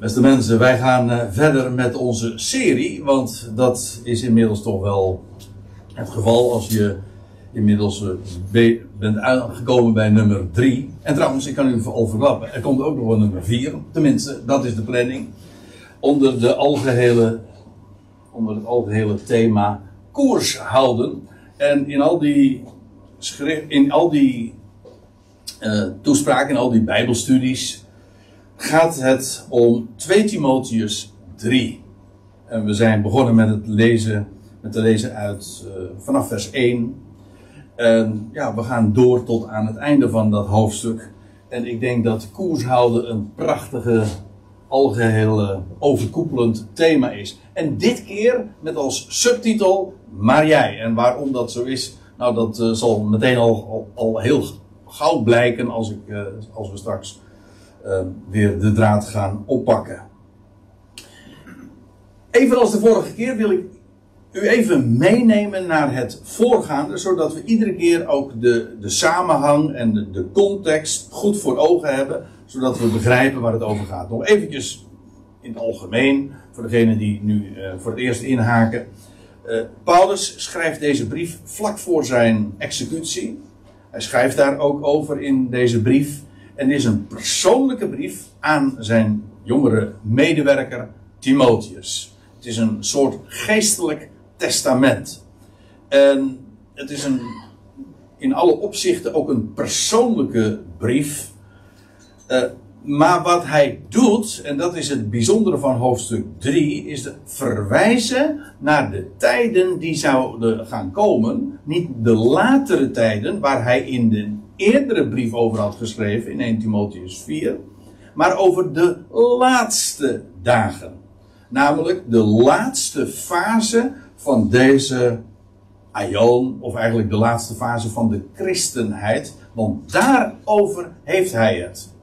Beste mensen, wij gaan eh, verder met onze serie, want dat is inmiddels toch wel het geval als je inmiddels eh, be- bent aangekomen bij nummer 3. En trouwens, ik kan u al er komt ook nog een nummer 4, tenminste, dat is de planning, onder, de algehele, onder het algehele thema koers houden. En in al die, schri- in al die eh, toespraken, in al die bijbelstudies, gaat het om 2 Timotheus 3. En we zijn begonnen met het lezen, met te lezen uit eh, vanaf vers 1. En ja, we gaan door tot aan het einde van dat hoofdstuk. En ik denk dat koers houden een prachtige, algeheel eh, overkoepelend thema is. En dit keer met als subtitel Maar jij. En waarom dat zo is, nou dat eh, zal meteen al, al, al heel gauw blijken als, ik, eh, als we straks eh, weer de draad gaan oppakken. Evenals de vorige keer wil ik u even meenemen naar het voorgaande, zodat we iedere keer ook de, de samenhang en de, de context goed voor ogen hebben, zodat we begrijpen waar het over gaat. Nog eventjes in het algemeen, voor degenen die nu eh, voor het eerst inhaken. Eh, Paulus schrijft deze brief vlak voor zijn executie. Hij schrijft daar ook over in deze brief. En is een persoonlijke brief aan zijn jongere medewerker Timotheus. Het is een soort geestelijk testament. En het is een, in alle opzichten ook een persoonlijke brief. Eh, maar wat hij doet, en dat is het bijzondere van hoofdstuk 3, is het verwijzen naar de tijden die zouden gaan komen. Niet de latere tijden, waar hij in de eerdere brief over had geschreven, in 1 Timotheus 4. Maar over de laatste dagen. Namelijk de laatste fase van deze aion, of eigenlijk de laatste fase van de christenheid. Want daarover heeft hij het.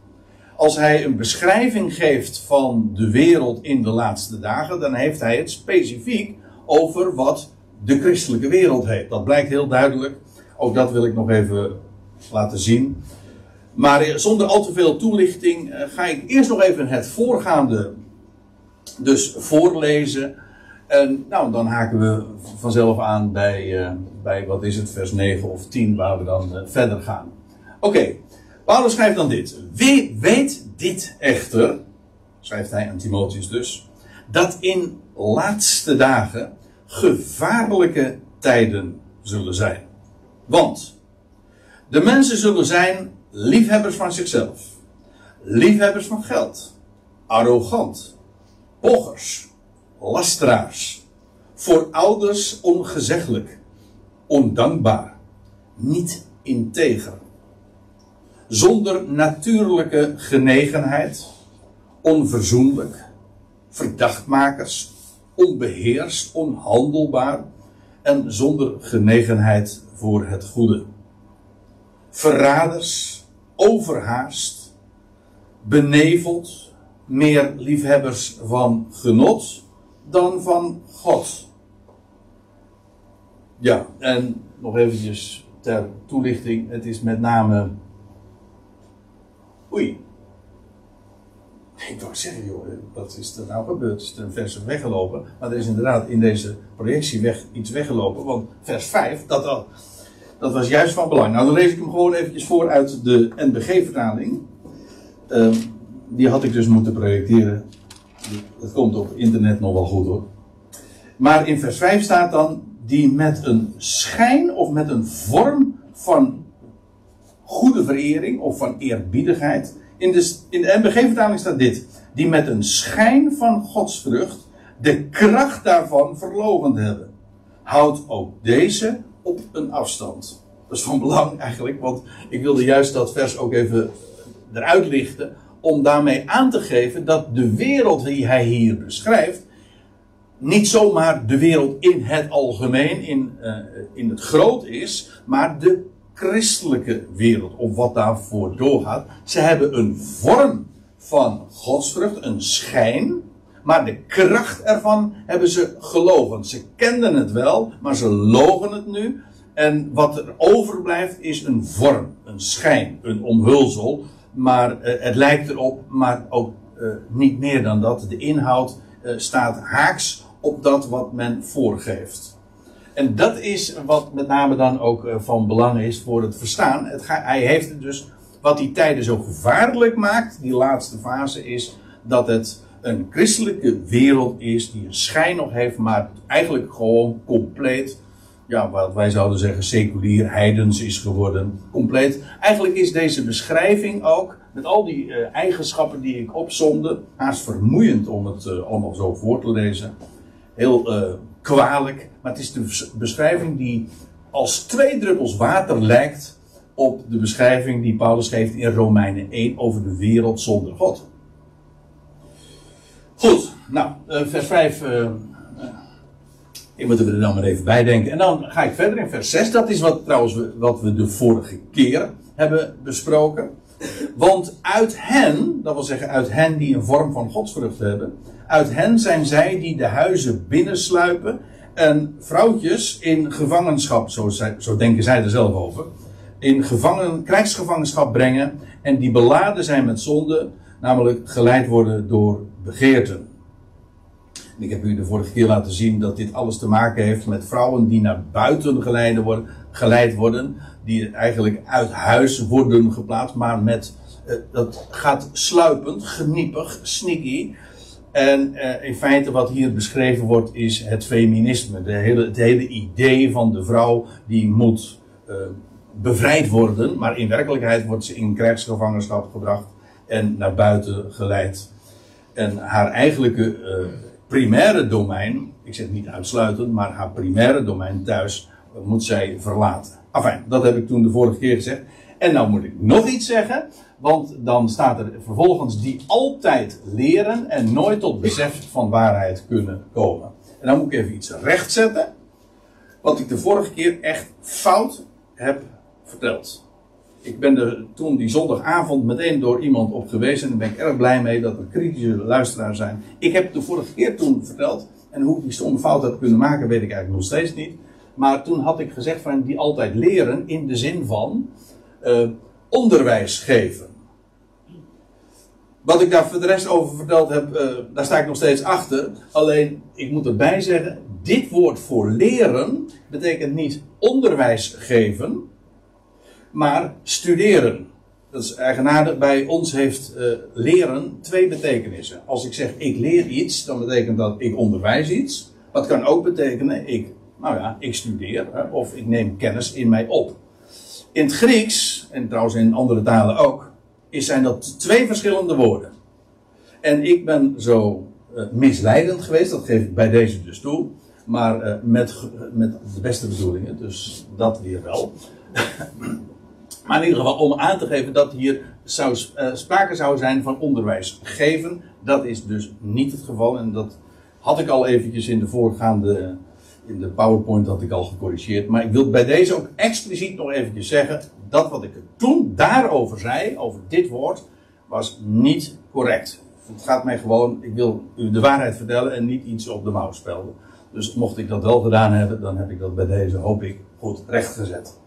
Als hij een beschrijving geeft van de wereld in de laatste dagen, dan heeft hij het specifiek over wat de christelijke wereld heeft. Dat blijkt heel duidelijk. Ook dat wil ik nog even laten zien. Maar eh, zonder al te veel toelichting eh, ga ik eerst nog even het voorgaande dus voorlezen. En nou, dan haken we vanzelf aan bij, eh, bij wat is het, vers 9 of 10, waar we dan verder gaan. Oké, Paulus schrijft dan dit. Wie weet dit echter, schrijft hij aan Timotheus dus, dat in laatste dagen gevaarlijke tijden zullen zijn. Want de mensen zullen zijn liefhebbers van zichzelf, liefhebbers van geld, arrogant, pochers, lasteraars, voor ouders ongezeggelijk, ondankbaar, niet integer, zonder natuurlijke genegenheid, onverzoenlijk, verdachtmakers, onbeheerst, onhandelbaar en zonder genegenheid voor het goede. Verraders, overhaast, beneveld, meer liefhebbers van genot dan van God. Ja, en nog eventjes ter toelichting. Het is met name. Oei. Ik wou zeggen, joh, wat is er nou gebeurd? Is er een vers weggelopen? Maar er is inderdaad in deze projectie weg, iets weggelopen. Want vers 5, dat, al, dat was juist van belang. Nou, dan lees ik hem gewoon eventjes voor uit de NBG-vertaling. Ehm, die had ik dus moeten projecteren. Dat komt op internet nog wel goed hoor. Maar in vers 5 staat dan: die met een schijn of met een vorm van goede verering of van eerbiedigheid. In de, de NBG-vertaling staat dit: die met een schijn van godsvrucht de kracht daarvan verlogend hebben. Houd ook deze op een afstand. Dat is van belang eigenlijk, want ik wilde juist dat vers ook even eruit lichten om daarmee aan te geven dat de wereld die hij hier beschrijft, niet zomaar de wereld in het algemeen, in, uh, in het groot is, maar de christelijke wereld, of wat daarvoor doorgaat. Ze hebben een vorm van godsvrucht, een schijn, maar de kracht ervan hebben ze gelogen. Ze kenden het wel, maar ze logen het nu. En wat er overblijft is een vorm, een schijn, een omhulsel. Maar uh, het lijkt erop, maar ook eh, niet meer dan dat. De inhoud eh, staat haaks op dat wat men voorgeeft. En dat is wat met name dan ook eh, van belang is voor het verstaan. Het ga, hij heeft het dus, wat die tijden zo gevaarlijk maakt, die laatste fase, is dat het een christelijke wereld is die een schijn nog heeft, maar eigenlijk gewoon compleet, ja, wat wij zouden zeggen, seculier heidens is geworden. Compleet. Eigenlijk is deze beschrijving ook, met al die uh, eigenschappen die ik opzonde, haast vermoeiend om het uh, allemaal zo voor te lezen. Heel uh, kwalijk, maar het is de beschrijving die als twee druppels water lijkt op de beschrijving die Paulus geeft in Romeinen 1 over de wereld zonder God. Goed, nou, vers 5. Uh, ik moet er dan maar even bij denken. En dan ga ik verder in vers 6. Dat is wat trouwens wat we de vorige keer hebben besproken. Want uit hen, dat wil zeggen uit hen die een vorm van godsvrucht hebben, uit hen zijn zij die de huizen binnensluipen en vrouwtjes in gevangenschap, zo, zo denken zij er zelf over, in gevangen, krijgsgevangenschap brengen en die beladen zijn met zonde, namelijk geleid worden door begeerten. En ik heb u de vorige keer laten zien dat dit alles te maken heeft met vrouwen die naar buiten geleid worden, geleid worden die eigenlijk uit huis worden geplaatst, maar met, uh, dat gaat sluipend, geniepig, sneaky. En uh, in feite wat hier beschreven wordt is het feminisme. De hele, het hele idee van de vrouw die moet uh, bevrijd worden, maar in werkelijkheid wordt ze in krijgsgevangenschap gebracht en naar buiten geleid. En haar eigenlijke primaire domein, ik zeg niet uitsluitend, maar haar primaire domein thuis moet zij verlaten. Enfin, dat heb ik toen de vorige keer gezegd. En nou moet ik nog iets zeggen, want dan staat er vervolgens die altijd leren en nooit tot besef van waarheid kunnen komen. En dan moet ik even iets rechtzetten, wat ik de vorige keer echt fout heb verteld. Ik ben er toen die zondagavond meteen door iemand op gewezen en daar ben ik erg blij mee dat er kritische luisteraars zijn. Ik heb de vorige keer toen verteld, en hoe ik die stomme fout had kunnen maken, weet ik eigenlijk nog steeds niet. Maar toen had ik gezegd van die altijd leren in de zin van uh, onderwijs geven. Wat ik daar voor de rest over verteld heb, uh, daar sta ik nog steeds achter. Alleen, ik moet erbij zeggen, dit woord voor leren betekent niet onderwijs geven, maar studeren. Dat is eigenaardig. Bij ons heeft uh, leren twee betekenissen. Als ik zeg ik leer iets, dan betekent dat ik onderwijs iets. Dat kan ook betekenen ik nou ja, ik studeer hè, of ik neem kennis in mij op. In het Grieks, en trouwens in andere talen ook, zijn dat twee verschillende woorden. En ik ben zo uh, misleidend geweest, dat geef ik bij deze dus toe, maar uh, met, met de beste bedoelingen, dus dat weer wel. maar in ieder geval om aan te geven dat hier uh, sprake zou zijn van onderwijs geven. Dat is dus niet het geval en dat had ik al eventjes in de voorgaande in de PowerPoint had ik al gecorrigeerd. Maar ik wil bij deze ook expliciet nog eventjes zeggen. Dat wat ik toen daarover zei, over dit woord, was niet correct. Het gaat mij gewoon, ik wil u de waarheid vertellen en niet iets op de mouw spelden. Dus mocht ik dat wel gedaan hebben, dan heb ik dat bij deze, hoop ik, goed rechtgezet.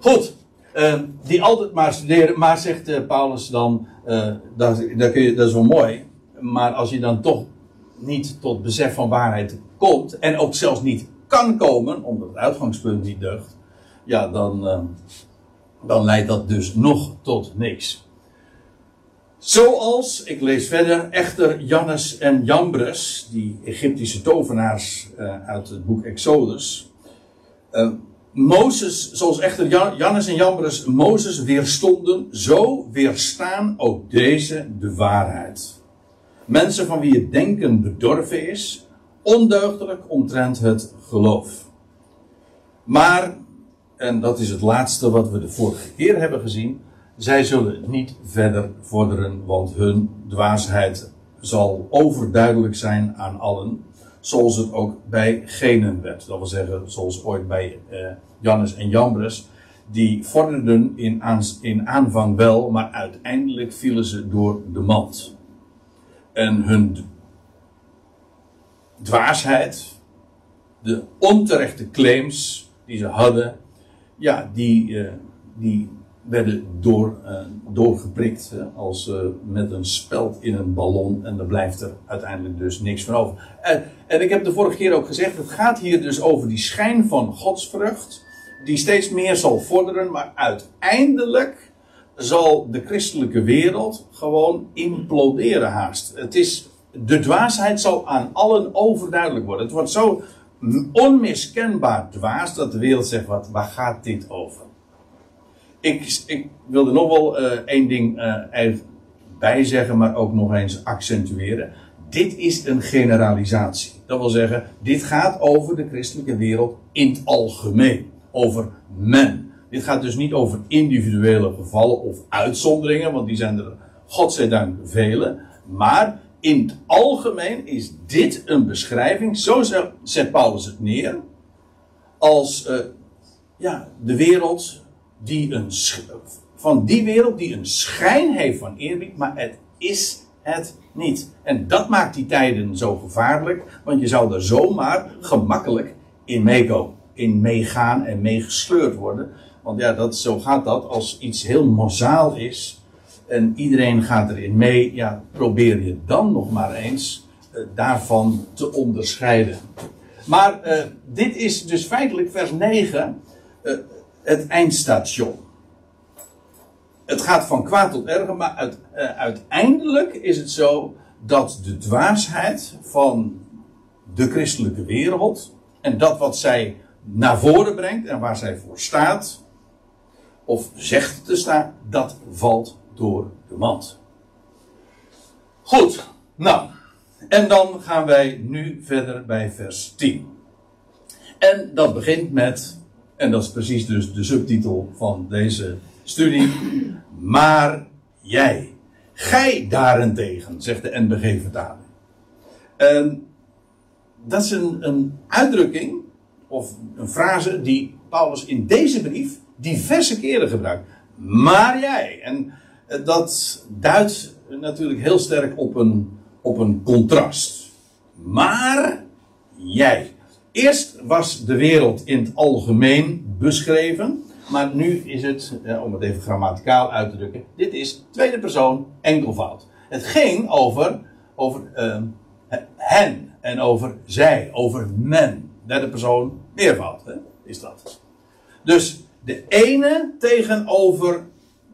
Goed, uh, die altijd maar studeren, maar zegt uh, Paulus dan, uh, dat, dat, kun je, dat is wel mooi. Maar als je dan toch niet tot besef van waarheid komt, en ook zelfs niet kan komen, omdat het uitgangspunt niet deugt, ja, dan, uh, dan leidt dat dus nog tot niks. Zoals, ik lees verder, echter Jannes en Jambres, die Egyptische tovenaars uh, uit het boek Exodus. Mozes, zoals echter Jannes en Jambres Mozes weerstonden, zo weerstaan ook deze de waarheid. Mensen van wie het denken bedorven is, ondeugdelijk omtrent het geloof. Maar, en dat is het laatste wat we de vorige keer hebben gezien, zij zullen niet verder vorderen, want hun dwaasheid zal overduidelijk zijn aan allen, zoals het ook bij genen werd. Dat wil zeggen, zoals ooit bij eh, Jannes en Jambres, die vorderden in, in aanvang wel, maar uiteindelijk vielen ze door de mand. En hun dwaasheid, de onterechte claims die ze hadden, ja, die, uh, die werden door, uh, doorgeprikt hè, als uh, met een speld in een ballon en dan blijft er uiteindelijk dus niks van over. En, en ik heb de vorige keer ook gezegd, het gaat hier dus over die schijn van godsvrucht, die steeds meer zal vorderen, maar uiteindelijk zal de christelijke wereld gewoon imploderen haast. Het is, de dwaasheid zal aan allen overduidelijk worden. Het wordt zo onmiskenbaar dwaas dat de wereld zegt, wat, waar gaat dit over? Ik, ik wilde nog wel uh, één ding uh, bij zeggen, maar ook nog eens accentueren. Dit is een generalisatie. Dat wil zeggen, dit gaat over de christelijke wereld in het algemeen. Over men. Dit gaat dus niet over individuele gevallen of uitzonderingen, want die zijn er, godzijdank, vele. Maar in het algemeen is dit een beschrijving, zo zet Paulus het neer, als uh, ja, de wereld die een, van die wereld die een schijn heeft van eerbied, maar het is het niet. En dat maakt die tijden zo gevaarlijk, want je zou er zomaar gemakkelijk in meekomen, in meegaan en meegesleurd worden. Want ja, dat, zo gaat dat als iets heel massaal is en iedereen gaat erin mee. Ja, probeer je dan nog maar eens uh, daarvan te onderscheiden. Maar uh, dit is dus feitelijk vers 9. Uh, het eindstation. Het gaat van kwaad tot erger, maar uit, uh, uiteindelijk is het zo dat de dwaasheid van de christelijke wereld en dat wat zij naar voren brengt en waar zij voor staat, of zegt te staan, dat valt door de mand. Goed, nou, en dan gaan wij nu verder bij vers 10. En dat begint met en dat is precies dus de subtitel van deze studie. Maar jij. Gij daarentegen, zegt de NBG-vertaling. En dat is een, een uitdrukking, of een frase, die Paulus in deze brief diverse keren gebruikt. Maar jij. En eh, dat duidt natuurlijk heel sterk op een, op een contrast. Maar jij. Eerst was de wereld in het algemeen beschreven. Maar nu is het, om het even grammaticaal uit te drukken, dit is tweede persoon enkelvoud. Het ging over, over uh, hen en over zij, over men. Derde persoon meervoud hè, is dat. Dus de ene tegenover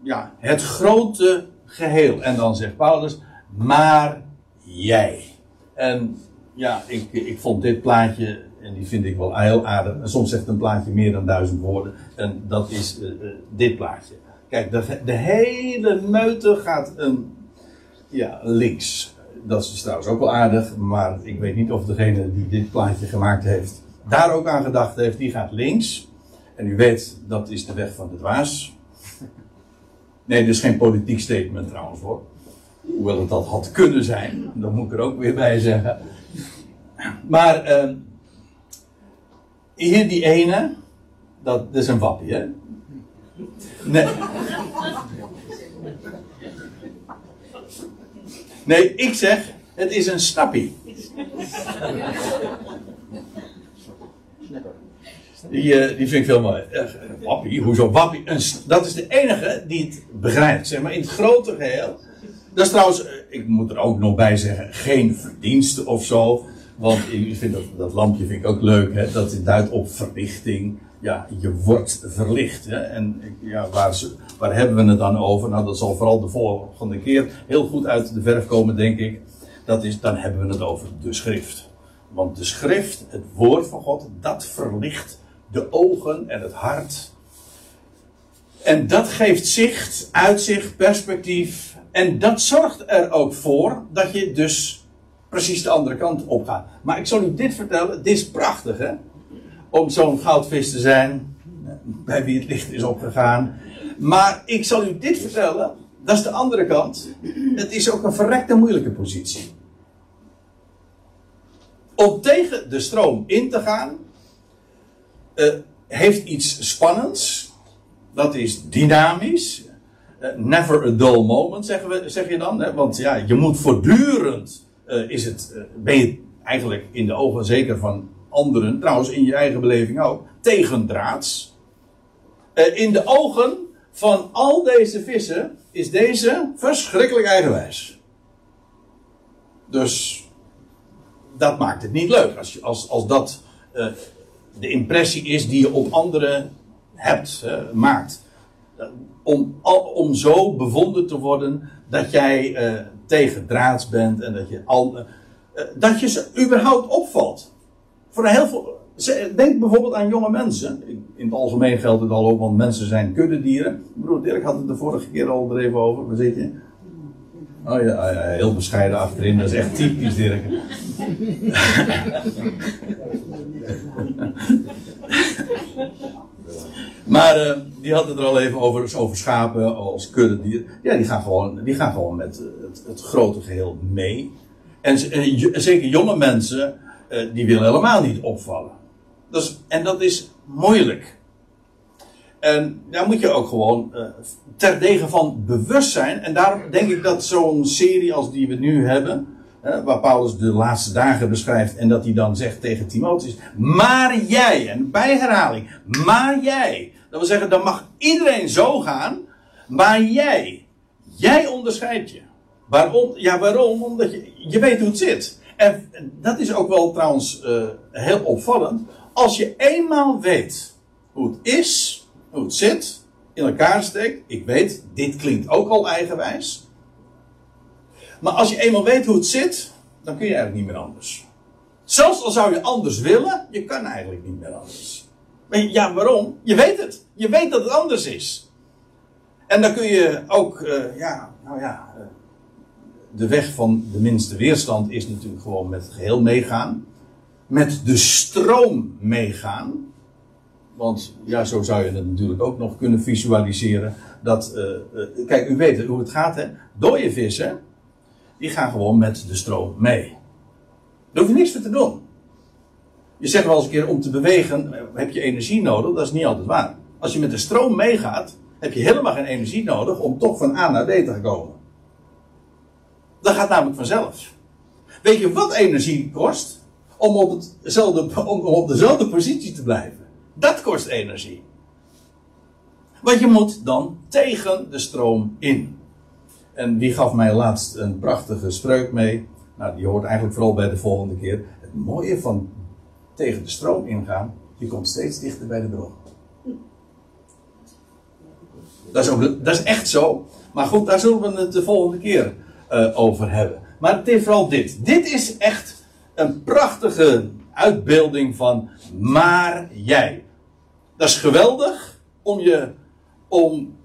ja, het grote geheel. En dan zegt Paulus, maar jij. En ja, ik, ik vond dit plaatje en die vind ik wel heel aardig. En soms zegt een plaatje meer dan duizend woorden. En dat is uh, uh, dit plaatje. Kijk, de, hele meute gaat een, ja, links. Dat is trouwens ook wel aardig. Maar ik weet niet of degene die dit plaatje gemaakt heeft. daar ook aan gedacht heeft. Die gaat links. En u weet, dat is de weg van de dwaas. Nee, dus geen politiek statement trouwens hoor. Hoewel het dat had kunnen zijn. Dat moet ik er ook weer bij zeggen. Maar. Uh, hier die ene, dat, is een wappie, hè? Nee. Nee, ik zeg, het is een snappie. Die, uh, die vind ik veel mooi. Uh, wappie, hoezo wappie? Dat is de enige die het begrijpt, zeg maar, in het grote geheel. Dat is trouwens, uh, ik moet er ook nog bij zeggen, geen verdienste of zo. Want ik vind dat, dat lampje vind ik ook leuk. Hè? Dat duidt op verlichting. Ja, je wordt verlicht. Hè? En ja, waar, waar hebben we het dan over? Nou, dat zal vooral de volgende keer heel goed uit de verf komen, denk ik. Dat is, dan hebben we het over de schrift. Want de schrift, het woord van God, dat verlicht de ogen en het hart. En dat geeft zicht, uitzicht, perspectief. En dat zorgt er ook voor dat je dus precies de andere kant op gaat. Maar ik zal u dit vertellen, het is prachtig hè. Om zo'n goudvis te zijn, bij wie het licht is opgegaan. Maar ik zal u dit vertellen, dat is de andere kant. Het is ook een verrekte moeilijke positie. Om tegen de stroom in te gaan, uh, heeft iets spannends. Dat is dynamisch. Uh, never a dull moment, zeggen we, zeg je dan. Hè? Want ja, je moet voortdurend uh, is het, uh, ben je eigenlijk in de ogen zeker van anderen, trouwens in je eigen beleving ook, tegendraads. Uh, in de ogen van al deze vissen is deze verschrikkelijk eigenwijs. Dus dat maakt het niet leuk. Als, je, als, als dat de impressie is die je op anderen hebt, maakt. Om, om zo bevonden te worden dat jij uh, tegen draads bent en dat je, al, dat je ze überhaupt opvalt. Voor heel veel. Denk bijvoorbeeld aan jonge mensen. In het algemeen geldt het al ook, want mensen zijn kuddedieren. Broer Dirk had het de vorige keer al er even over. Waar zit je? Oh ja, ja, heel bescheiden achterin. Dat is echt typisch Dirk. maar uh, die had het er al even over, over schapen als kuddedier. Ja, die gaan gewoon, die gaan gewoon met het, het grote geheel mee. En, zeker jonge mensen, uh, die willen helemaal niet opvallen. Dus, en dat is moeilijk. En daar moet je ook gewoon uh, terdege van bewust zijn. En daarom denk ik dat zo'n serie als die we nu hebben, waar Paulus de laatste dagen beschrijft en dat hij dan zegt tegen Timotheus, maar jij, en bij herhaling, maar jij. Dat wil zeggen, dan mag iedereen zo gaan, maar jij, jij onderscheidt je. Waarom? Ja, waarom? Omdat je, je weet hoe het zit. En dat is ook wel trouwens uh, heel opvallend. Als je eenmaal weet hoe het is, hoe het zit, in elkaar steekt. Ik weet, dit klinkt ook al eigenwijs. Maar als je eenmaal weet hoe het zit, dan kun je eigenlijk niet meer anders. Zelfs al zou je anders willen, je kan eigenlijk niet meer anders. Ja, waarom? Je weet het. Je weet dat het anders is. En dan kun je ook, uh, ja, nou ja, uh, de weg van de minste weerstand is natuurlijk gewoon met het geheel meegaan. Met de stroom meegaan. Want ja, zo zou je het natuurlijk ook nog kunnen visualiseren. Dat, uh, kijk, u weet hoe het gaat, hè? Dode vissen, die gaan gewoon met de stroom mee. Daar hoef je niks te doen. Je zegt wel eens een keer, om te bewegen eh, heb je energie nodig. Dat is niet altijd waar. Als je met de stroom meegaat, heb je helemaal geen energie nodig om toch van A naar B te komen. Dat gaat namelijk vanzelf. Weet je wat energie kost? Om op, op dezelfde positie te blijven. Dat kost energie. Want je moet dan tegen de stroom in. En wie gaf mij laatst een prachtige spreuk mee? Nou, die hoort eigenlijk vooral bij de volgende keer. Het mooie van tegen de stroom ingaan, je komt steeds dichter bij de bron. Dat is, ook, dat is echt zo. Maar goed, daar zullen we het de volgende keer uh, over hebben. Maar het is vooral dit. Dit is echt een prachtige uitbeelding van maar jij. Dat is geweldig om je om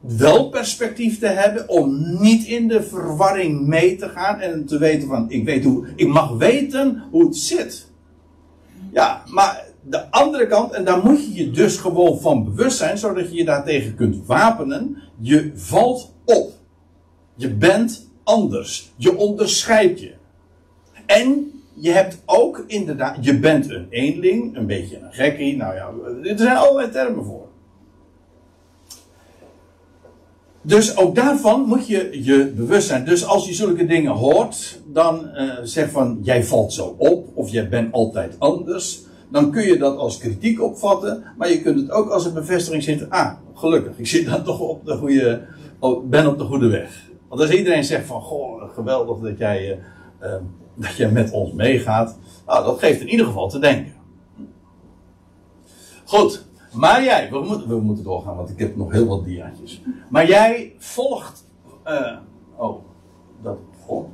wel perspectief te hebben, om niet in de verwarring mee te gaan en te weten van ik weet hoe ik mag weten hoe het zit. Ja, maar de andere kant, en daar moet je je dus gewoon van bewust zijn, zodat je je daartegen kunt wapenen. Je valt op. Je bent anders. Je onderscheidt je. En je hebt ook inderdaad, je bent een eenling, een beetje een gekkie, nou ja, er zijn allerlei termen voor. Dus ook daarvan moet je je bewust zijn. Dus als je zulke dingen hoort, dan uh, zeg van jij valt zo op, of jij bent altijd anders, dan kun je dat als kritiek opvatten, maar je kunt het ook als een bevestiging zien. Ah, gelukkig, ik zit dan toch op de goede, ben op de goede weg. Want als iedereen zegt van, goh, geweldig dat jij uh, dat je met ons meegaat. Nou, dat geeft in ieder geval te denken. Goed, maar jij, we moeten, we moeten doorgaan, want ik heb nog heel wat diaatjes. Maar jij volgt. Oh, dat volgt.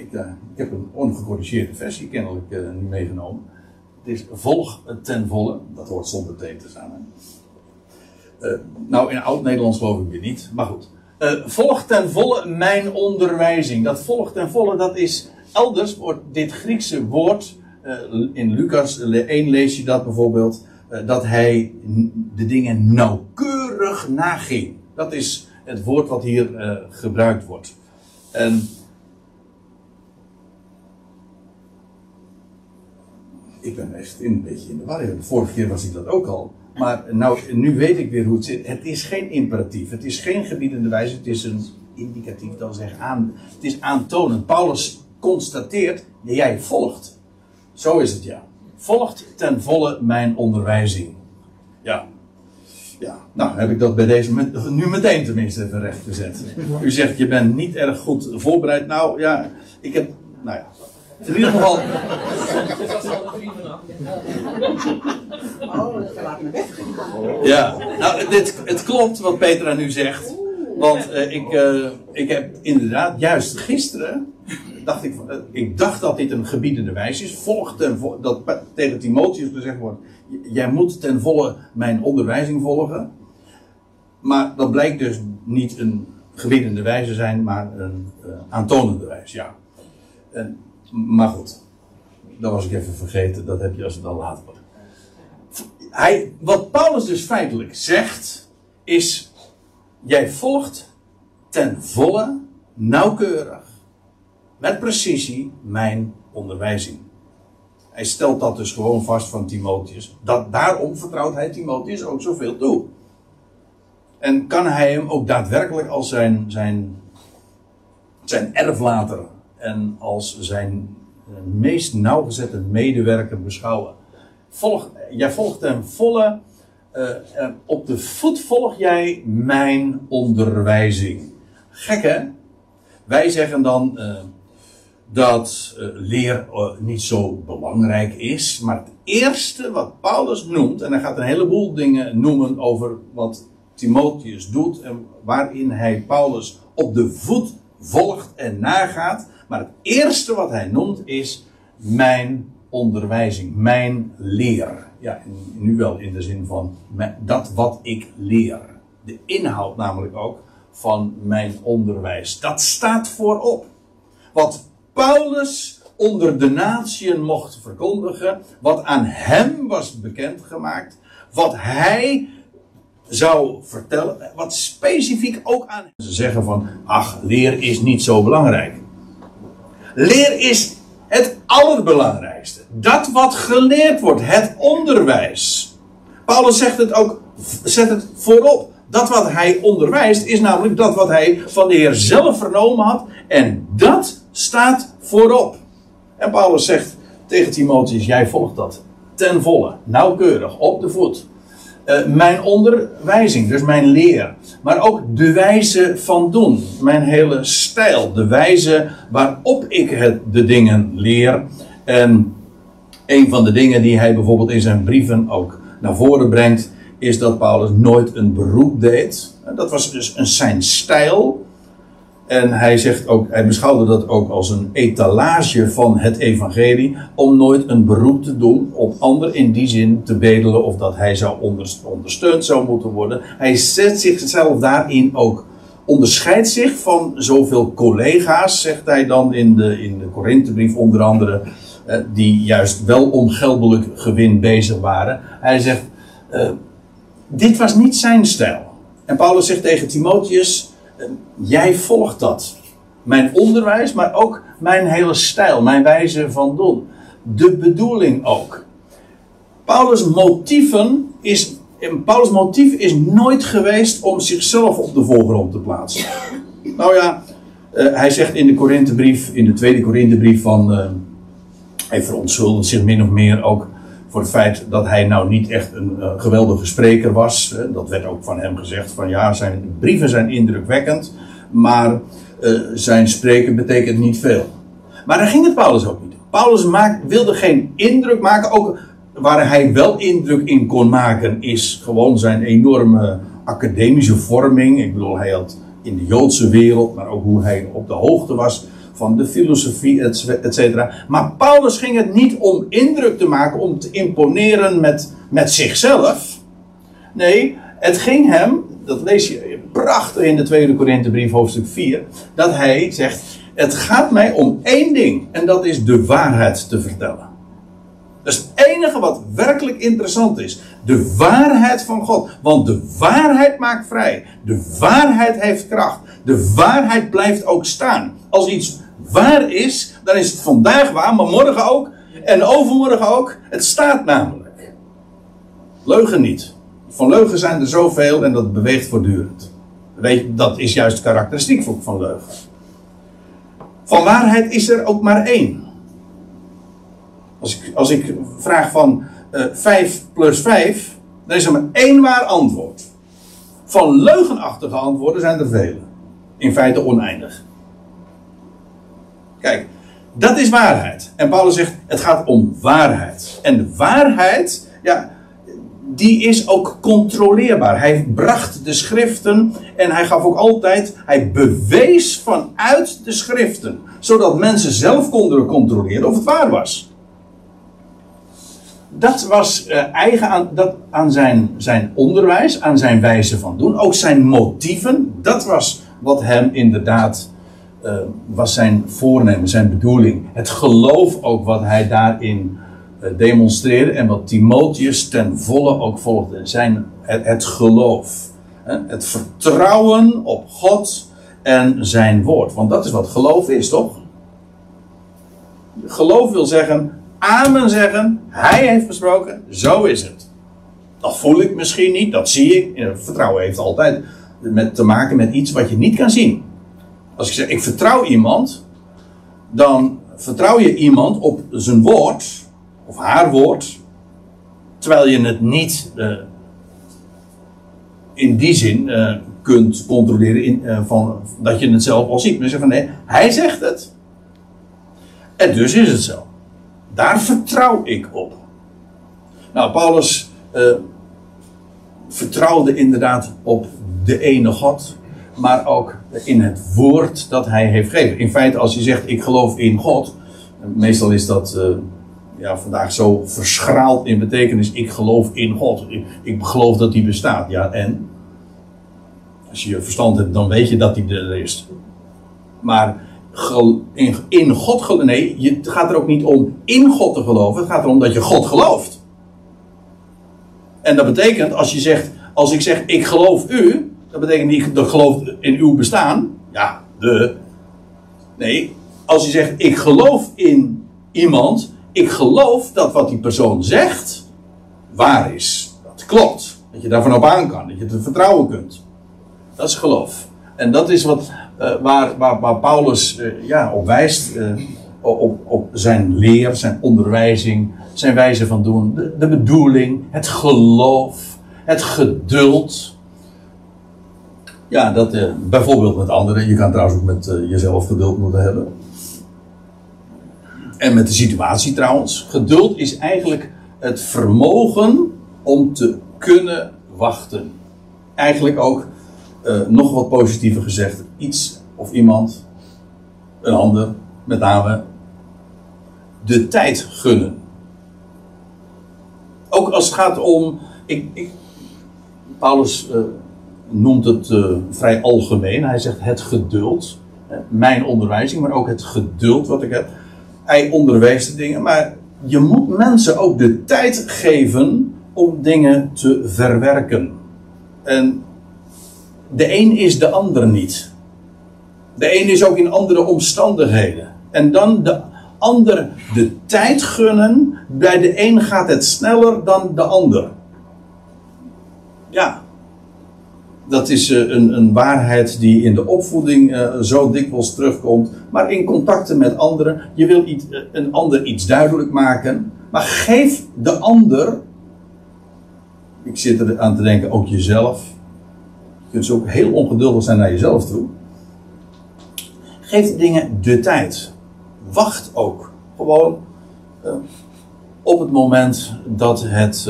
Ik, uh, ik heb een ongecorrigeerde versie kennelijk uh, niet meegenomen. Het is volg ten volle, dat hoort zonder T te staan. nou, in oud-Nederlands geloof ik weer niet, maar goed. Volg ten volle mijn onderwijzing. Dat volgt ten volle, dat is elders wordt dit Griekse woord. In Lucas 1 lees je dat bijvoorbeeld. Dat hij de dingen nauwkeurig naging. Dat is het woord wat hier gebruikt wordt. En. Ik ben echt een beetje in de war. Vorige keer was ik dat ook al. Maar nou, nu weet ik weer hoe het zit. Het is geen imperatief. Het is geen gebiedende wijze. Het is een indicatief, dat zeg aan. Het is aantonend. Paulus constateert, jij volgt. Zo is het ja. Volgt ten volle mijn onderwijzing. Ja. Ja, nou heb ik dat bij deze nu meteen tenminste even recht gezet. U zegt je bent niet erg goed voorbereid. Nou ja, ik heb, nou ja, in ieder geval, ja, nou dit, het klopt wat Petra nu zegt. Want eh, ik, eh, ik heb inderdaad, juist gisteren, dacht ik, eh, ik dacht dat dit een gebiedende wijs is. Volg ten vo- dat tegen Timotheus gezegd wordt, jij moet ten volle mijn onderwijzing volgen. Maar dat blijkt dus niet een gebiedende wijze zijn, maar een aantonende wijze, ja. Maar goed, dat was ik even vergeten, dat heb je als het al later wordt. Hij, wat Paulus dus feitelijk zegt, is: jij volgt ten volle, nauwkeurig, met precisie mijn onderwijzing. Hij stelt dat dus gewoon vast van Timotheus. Dat, daarom vertrouwt hij Timotheus ook zoveel toe. En kan hij hem ook daadwerkelijk als zijn, zijn, zijn erflater en als zijn eh, meest nauwgezette medewerker beschouwen. Volg, jij volgt ten volle, eh, op de voet volg jij mijn onderwijzing. Gek hè? Wij zeggen dan eh, dat leer niet zo belangrijk is, maar het eerste wat Paulus noemt, en hij gaat een heleboel dingen noemen over wat Timotheus doet en waarin hij Paulus op de voet volgt en nagaat, maar het eerste wat hij noemt is mijn onderwijzing, mijn leer. Ja, nu wel in de zin van dat wat ik leer. De inhoud namelijk ook van mijn onderwijs. Dat staat voorop. Wat Paulus onder de natieën mocht verkondigen, wat aan hem was bekendgemaakt, wat hij zou vertellen, wat specifiek ook aan ze zeggen van, ach, leer is niet zo belangrijk. Leer is het allerbelangrijkste. Dat wat geleerd wordt, het onderwijs. Paulus zegt het ook, zet het voorop. Dat wat hij onderwijst is namelijk dat wat hij van de Heer zelf vernomen had. En dat staat voorop. En Paulus zegt tegen Timotheus, jij volgt dat ten volle, nauwkeurig, op de voet. Eh, mijn onderwijzing, dus mijn leer. Maar ook de wijze van doen. Mijn hele stijl. De wijze waarop ik het, de dingen leer. En een van de dingen die hij bijvoorbeeld in zijn brieven ook naar voren brengt. Is dat Paulus nooit een beroep deed. Dat was dus een, zijn stijl. En hij zegt ook, hij beschouwde dat ook als een etalage van het evangelie. Om nooit een beroep te doen op ander in die zin te bedelen of dat hij zou onder- ondersteund zou moeten worden. Hij zet zichzelf daarin ook, onderscheidt zich van zoveel collega's, zegt hij dan in de, in de Korinthebrief onder andere. eh, die juist wel om geldelijk gewin bezig waren. Hij zegt, eh, dit was niet zijn stijl. En Paulus zegt tegen Timotheus: Jij volgt dat. Mijn onderwijs, maar ook mijn hele stijl, mijn wijze van doen. De bedoeling ook. Paulus' motieven is. en Paulus' motief is nooit geweest om zichzelf op de voorgrond te plaatsen. Nou ja, eh, hij zegt in de Korinthebrief, in de tweede Korinthebrief van. eh, hij verontschuldigt zich min of meer ook voor het feit dat hij nou niet echt een eh, geweldige spreker was. Dat werd ook van hem gezegd van ja, zijn brieven zijn indrukwekkend, maar eh, zijn spreken betekent niet veel. Maar daar ging het Paulus ook niet. Paulus wilde geen indruk maken, ook waar hij wel indruk in kon maken is gewoon zijn enorme academische vorming. Ik bedoel, hij had in de Joodse wereld, maar ook hoe hij op de hoogte was van de filosofie, et cetera. Maar Paulus ging het niet om indruk te maken, om te imponeren met, met zichzelf. Nee, het ging hem, dat lees je prachtig in de tweede Korinthebrief hoofdstuk 4, dat hij zegt, het gaat mij om één ding, en dat is de waarheid te vertellen. Dat is het enige wat werkelijk interessant is. De waarheid van God. Want de waarheid maakt vrij. De waarheid heeft kracht. De waarheid blijft ook staan. Als iets waar is, dan is het vandaag waar, maar morgen ook. En overmorgen ook. Het staat namelijk. Leugen niet. Van leugen zijn er zoveel en dat beweegt voortdurend. Dat is juist karakteristiek van leugen. Van waarheid is er ook maar één. Als ik, als ik vraag van uh, 5 plus 5, dan is er maar één waar antwoord. van leugenachtige antwoorden zijn er vele. In feite oneindig. Kijk, dat is waarheid. En Paulus zegt, het gaat om waarheid. En de waarheid, ja, die is ook controleerbaar. Hij bracht de schriften en hij gaf ook altijd, hij bewees vanuit de schriften. Zodat mensen zelf konden controleren of het waar was. Dat was uh, eigen aan, dat, aan zijn, zijn onderwijs, aan zijn wijze van doen. Ook zijn motieven, dat was wat hem inderdaad uh, was zijn voornemen, zijn bedoeling. Het geloof ook wat hij daarin uh, demonstreerde en wat Timotheus ten volle ook volgde. Zijn, het, geloof. Hè? Het vertrouwen op God en zijn woord. Want dat is wat geloof is, toch? Geloof wil zeggen, amen zeggen, hij heeft gesproken, zo is het. Dat voel ik misschien niet, dat zie ik. Vertrouwen heeft altijd met, te maken met iets wat je niet kan zien. Als ik zeg, ik vertrouw iemand, dan vertrouw je iemand op zijn woord, of haar woord, terwijl je het niet uh, in die zin uh, kunt controleren in, uh, van, dat je het zelf al ziet. Maar je zegt van nee, hij zegt het. En dus is het zo. Daar vertrouw ik op. Nou, Paulus vertrouwde inderdaad op de ene God maar ook in het woord dat hij heeft gegeven. In feite, als je zegt ik geloof in God, meestal is dat uh, ja, vandaag zo verschraald in betekenis, ik geloof in God. Ik, ik geloof dat hij bestaat. Ja, en? Als je verstand hebt, dan weet je dat hij er is. Maar in, in God geloven, nee, het gaat er ook niet om in God te geloven, het gaat erom dat je God gelooft. En dat betekent, als je zegt, als ik zeg ik geloof u, dat betekent niet dat geloof in uw bestaan. Ja, de. Nee, als je zegt ik geloof in iemand, ik geloof dat wat die persoon zegt waar is. Dat klopt. Dat je daarvan op aan kan, dat je het vertrouwen kunt. Dat is geloof. En dat is wat, uh, waar, waar, waar, Paulus uh, ja, op wijst. Uh, op, op zijn leer, zijn onderwijzing, zijn wijze van doen, de, de bedoeling, het geloof, het geduld. Ja, dat, uh, bijvoorbeeld met anderen. Je kan trouwens ook met uh, jezelf geduld moeten hebben. En met de situatie trouwens. Geduld is eigenlijk het vermogen om te kunnen wachten. Eigenlijk ook, uh, nog wat positiever gezegd, iets of iemand, een ander, met name, de tijd gunnen. Ook als het gaat om. Ik, ik, Paulus noemt het uh, vrij algemeen. Hij zegt het geduld. Mijn onderwijzing, maar ook het geduld wat ik heb. Hij onderwijst de dingen, maar je moet mensen ook de tijd geven om dingen te verwerken. En de een is de ander niet. De een is ook in andere omstandigheden. En dan de ander de tijd gunnen. Bij de een gaat het sneller dan de ander. Ja, dat is uh, een, een, waarheid die in de opvoeding uh, zo dikwijls terugkomt. Maar in contacten met anderen. Je wil iets, uh, een ander iets duidelijk maken. Maar geef de ander. Ik zit er aan te denken, ook jezelf. Je kunt ook heel ongeduldig zijn naar jezelf toe. Geef dingen de tijd. Wacht ook. Gewoon op het moment dat het.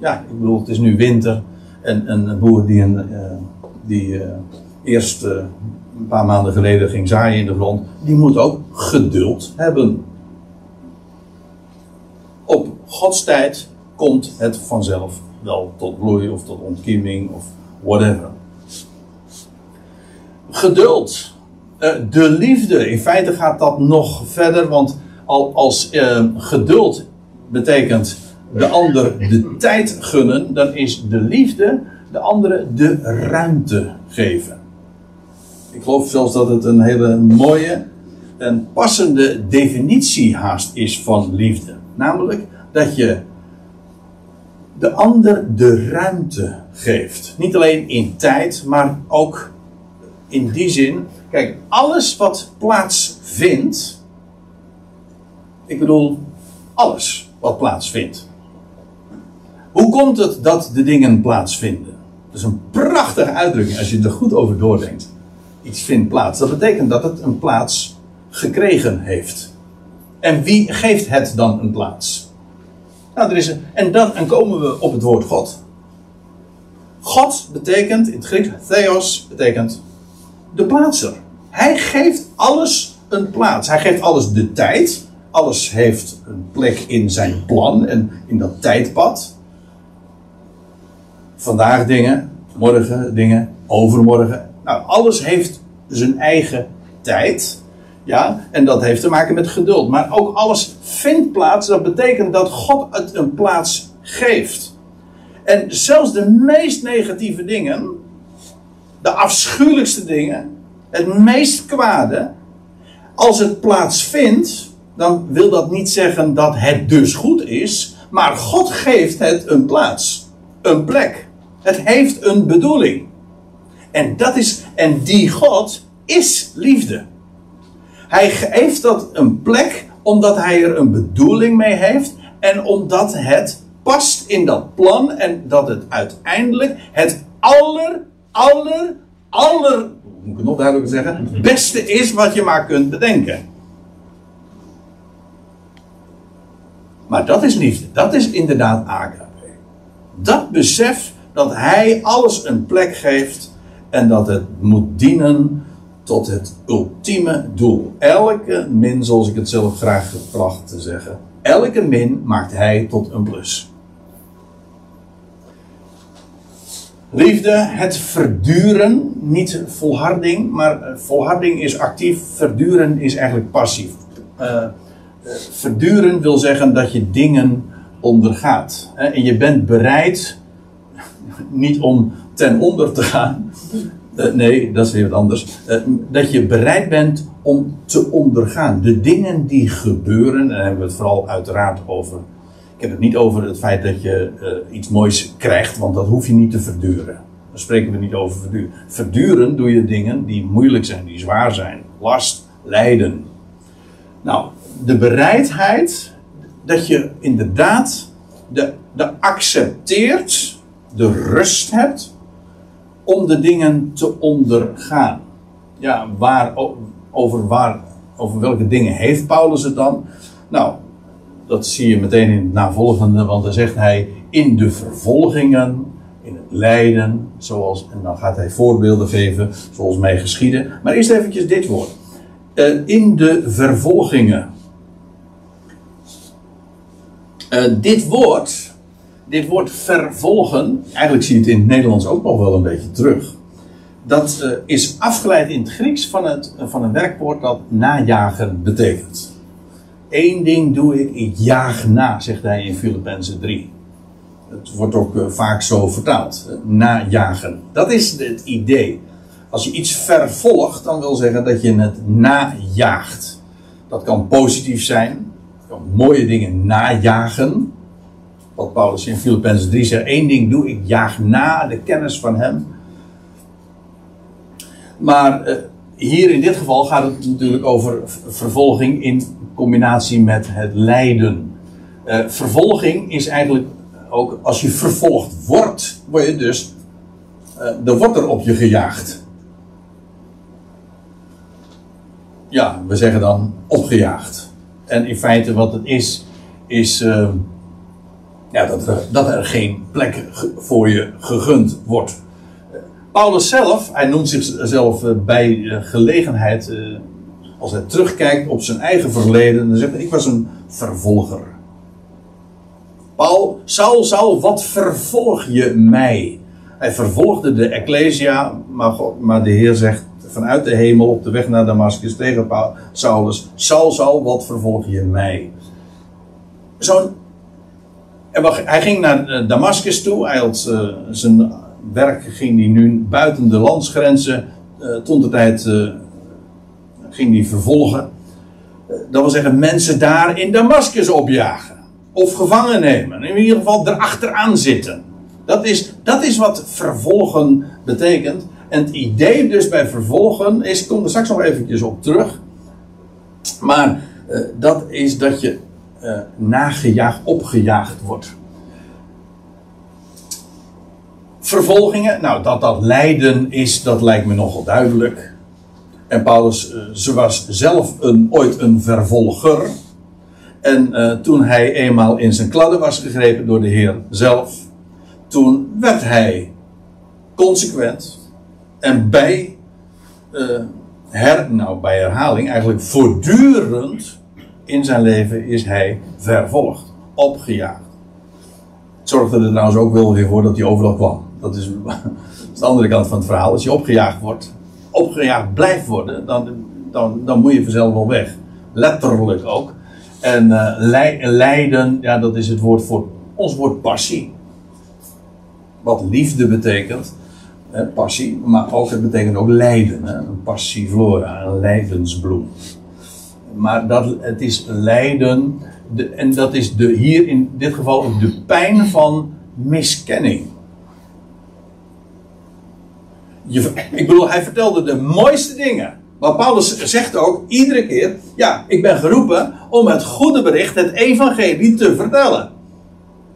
ja, ik bedoel, het is nu winter. En een boer die, een, uh, die uh, eerst uh, een paar maanden geleden ging zaaien in de grond, die moet ook geduld hebben. Op Gods tijd komt het vanzelf wel tot bloei of tot ontkieming of whatever. Geduld. de liefde. In feite gaat dat nog verder, want al, als geduld betekent de ander de tijd gunnen, dan is de liefde de andere de ruimte geven. Ik geloof zelfs dat het een hele mooie en passende definitie haast is van liefde. Namelijk dat je de ander de ruimte geeft. Niet alleen in tijd, maar ook in die zin. Kijk, alles wat plaatsvindt. Ik bedoel, alles wat plaatsvindt. Hoe komt het dat de dingen plaatsvinden? Dat is een prachtige uitdrukking als je er goed over doordenkt. Iets vindt plaats. Dat betekent dat het een plaats gekregen heeft. En wie geeft het dan een plaats? Nou, er is een, en dan en komen we op het woord God. God betekent, in het Grieks, theos betekent de plaatser. Hij geeft alles een plaats. Hij geeft alles de tijd. Alles heeft een plek in zijn plan en in dat tijdpad. Vandaag dingen, morgen dingen, overmorgen. Nou, alles heeft zijn eigen tijd. Ja, en dat heeft te maken met geduld. Maar ook alles vindt plaats. Dat betekent dat God het een plaats geeft. En zelfs de meest negatieve dingen, de afschuwelijkste dingen, het meest kwade, als het plaatsvindt, dan wil dat niet zeggen dat het dus goed is, maar God geeft het een plaats, een plek. Het heeft een bedoeling. En dat is, en die God is liefde. Hij geeft dat een plek omdat hij er een bedoeling mee heeft en omdat het past in dat plan en dat het uiteindelijk het aller, aller, aller, moet ik nog duidelijker zeggen, beste is wat je maar kunt bedenken. Maar dat is liefde, dat is inderdaad agape. Dat besef dat hij alles een plek geeft en dat het moet dienen tot het ultieme doel. Elke min, zoals ik het zelf graag gebracht te zeggen, elke min maakt hij tot een plus. Liefde, het verduren, niet volharding, maar eh, volharding is actief, verduren is eigenlijk passief. Uh, verduren wil zeggen dat je dingen ondergaat. En je bent bereid, niet om ten onder te gaan, uh, nee, dat is weer wat anders. Uh, dat je bereid bent om te ondergaan. De dingen die gebeuren, en hebben we het vooral uiteraard over. Ik heb het niet over het feit dat je uh, iets moois krijgt, want dat hoef je niet te verduren. Dan spreken we niet over verduren. Verduren doe je dingen die moeilijk zijn, die zwaar zijn. Last, lijden. Nou, de bereidheid dat je inderdaad de, de accepteert, de rust hebt om de dingen te ondergaan. Ja, waar, over, waar, over welke dingen heeft Paulus het dan? Nou, dat zie je meteen in het navolgende, want dan zegt hij in de vervolgingen, in het lijden, zoals, en dan gaat hij voorbeelden geven, zoals mij geschieden. Maar eerst eventjes dit woord. Uh, in de vervolgingen. Uh, dit woord dit woord vervolgen, eigenlijk zie je het in het Nederlands ook nog wel een beetje terug. Dat uh, is afgeleid in het Grieks van, het, van een werkwoord dat najagen betekent. Eén ding doe ik, ik jaag na, zegt hij in Filippenzen 3. Het wordt ook uh, vaak zo vertaald. najagen. Dat is het idee. Als je iets vervolgt, dan wil zeggen dat je het najaagt. Dat kan positief zijn. Je kan mooie dingen najagen wat Paulus in Filippenzen 3 zegt. één ding doe, ik jaag na de kennis van hem. Maar uh, hier in dit geval gaat het natuurlijk over vervolging in combinatie met het lijden. Uh, vervolging is eigenlijk ook als je vervolgd wordt, word je dus, uh, er wordt er op je gejaagd. Ja, we zeggen dan opgejaagd. En in feite wat het is, is ja, dat, er, dat er geen plek voor je gegund wordt. Paulus zelf, hij noemt zichzelf eh, bij eh, gelegenheid, eh, als hij terugkijkt op zijn eigen verleden, dan zegt hij: Ik was een vervolger. Paul, Saul, Saul, wat vervolg je mij? Hij vervolgde de Ecclesia, maar, God, maar de Heer zegt vanuit de hemel op de weg naar Damascus tegen Saulus: Saul, Saul, wat vervolg je mij? Zo'n hij ging naar eh, Damascus toe. Hij uh, zijn werk ging hij nu buiten de landsgrenzen. Uh, de tijd ging hij vervolgen. dat wil zeggen, mensen daar in Damascus opjagen. Of gevangen nemen. In ieder geval erachteraan zitten. Dat is, dat is wat vervolgen betekent. En het idee dus bij vervolgen is, ik kom er straks nog eventjes op terug. Maar dat is dat je uh, nagejaagd, opgejaagd wordt. vervolgingen, nou dat dat lijden is, dat lijkt me nogal duidelijk. En Paulus, uh, ze was zelf een, ooit een vervolger. En uh, toen hij eenmaal in zijn kladden was gegrepen door de Heer zelf, toen werd hij consequent en bij, her, nou, bij herhaling, eigenlijk voortdurend in zijn leven is hij vervolgd, opgejaagd. Het zorgde er trouwens ook wel weer voor dat hij overal kwam. Dat is, de andere kant van het verhaal. Als je opgejaagd wordt, opgejaagd blijft worden, dan, dan, dan moet je vanzelf wel weg. Letterlijk ook. En uh, lijden, ja, dat is het woord voor ons woord passie. Wat liefde betekent, hè, passie, maar ook het betekent ook lijden. Hè, een passiflora, een lijdensbloem. Maar dat, het is lijden, de, en dat is de, hier in dit geval ook de pijn van miskenning. Je, ik bedoel, hij vertelde de mooiste dingen. Maar Paulus zegt ook iedere keer: Ja, ik ben geroepen om het goede bericht, het evangelie, te vertellen.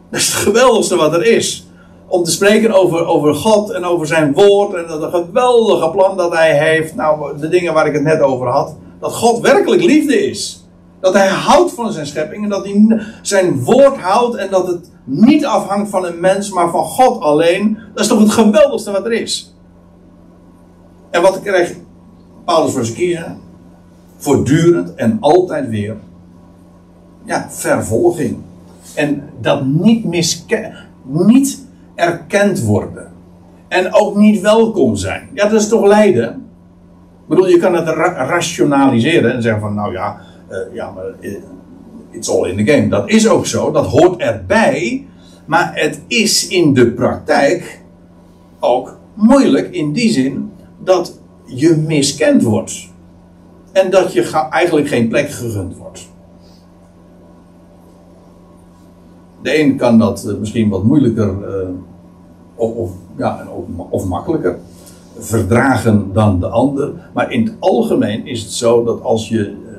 Dat is het geweldigste wat er is. Om te spreken over, over God en over zijn woord en dat geweldige plan dat hij heeft. Nou, de dingen waar ik het net over had. Dat God werkelijk liefde is. Dat hij houdt van zijn schepping en dat hij zijn woord houdt en dat het niet afhangt van een mens, maar van God alleen. Dat is toch het geweldigste wat er is. En wat krijgt Paulus voor zijn kiezen? Voortdurend en altijd weer. Ja, vervolging. En dat niet, niet erkend worden. En ook niet welkom zijn. Ja, dat is toch lijden? Ik bedoel, je kan het ra rationaliseren en zeggen van, nou ja, uh, ja, maar uh, it's all in the game. Dat is ook zo, dat hoort erbij. Maar het is in de praktijk ook moeilijk in die zin dat je miskend wordt. En dat je eigenlijk geen plek gegund wordt. De een kan dat uh, misschien wat moeilijker of, of, ja, of, makkelijker verdragen dan de ander. Maar in het algemeen is het zo dat als je, uh,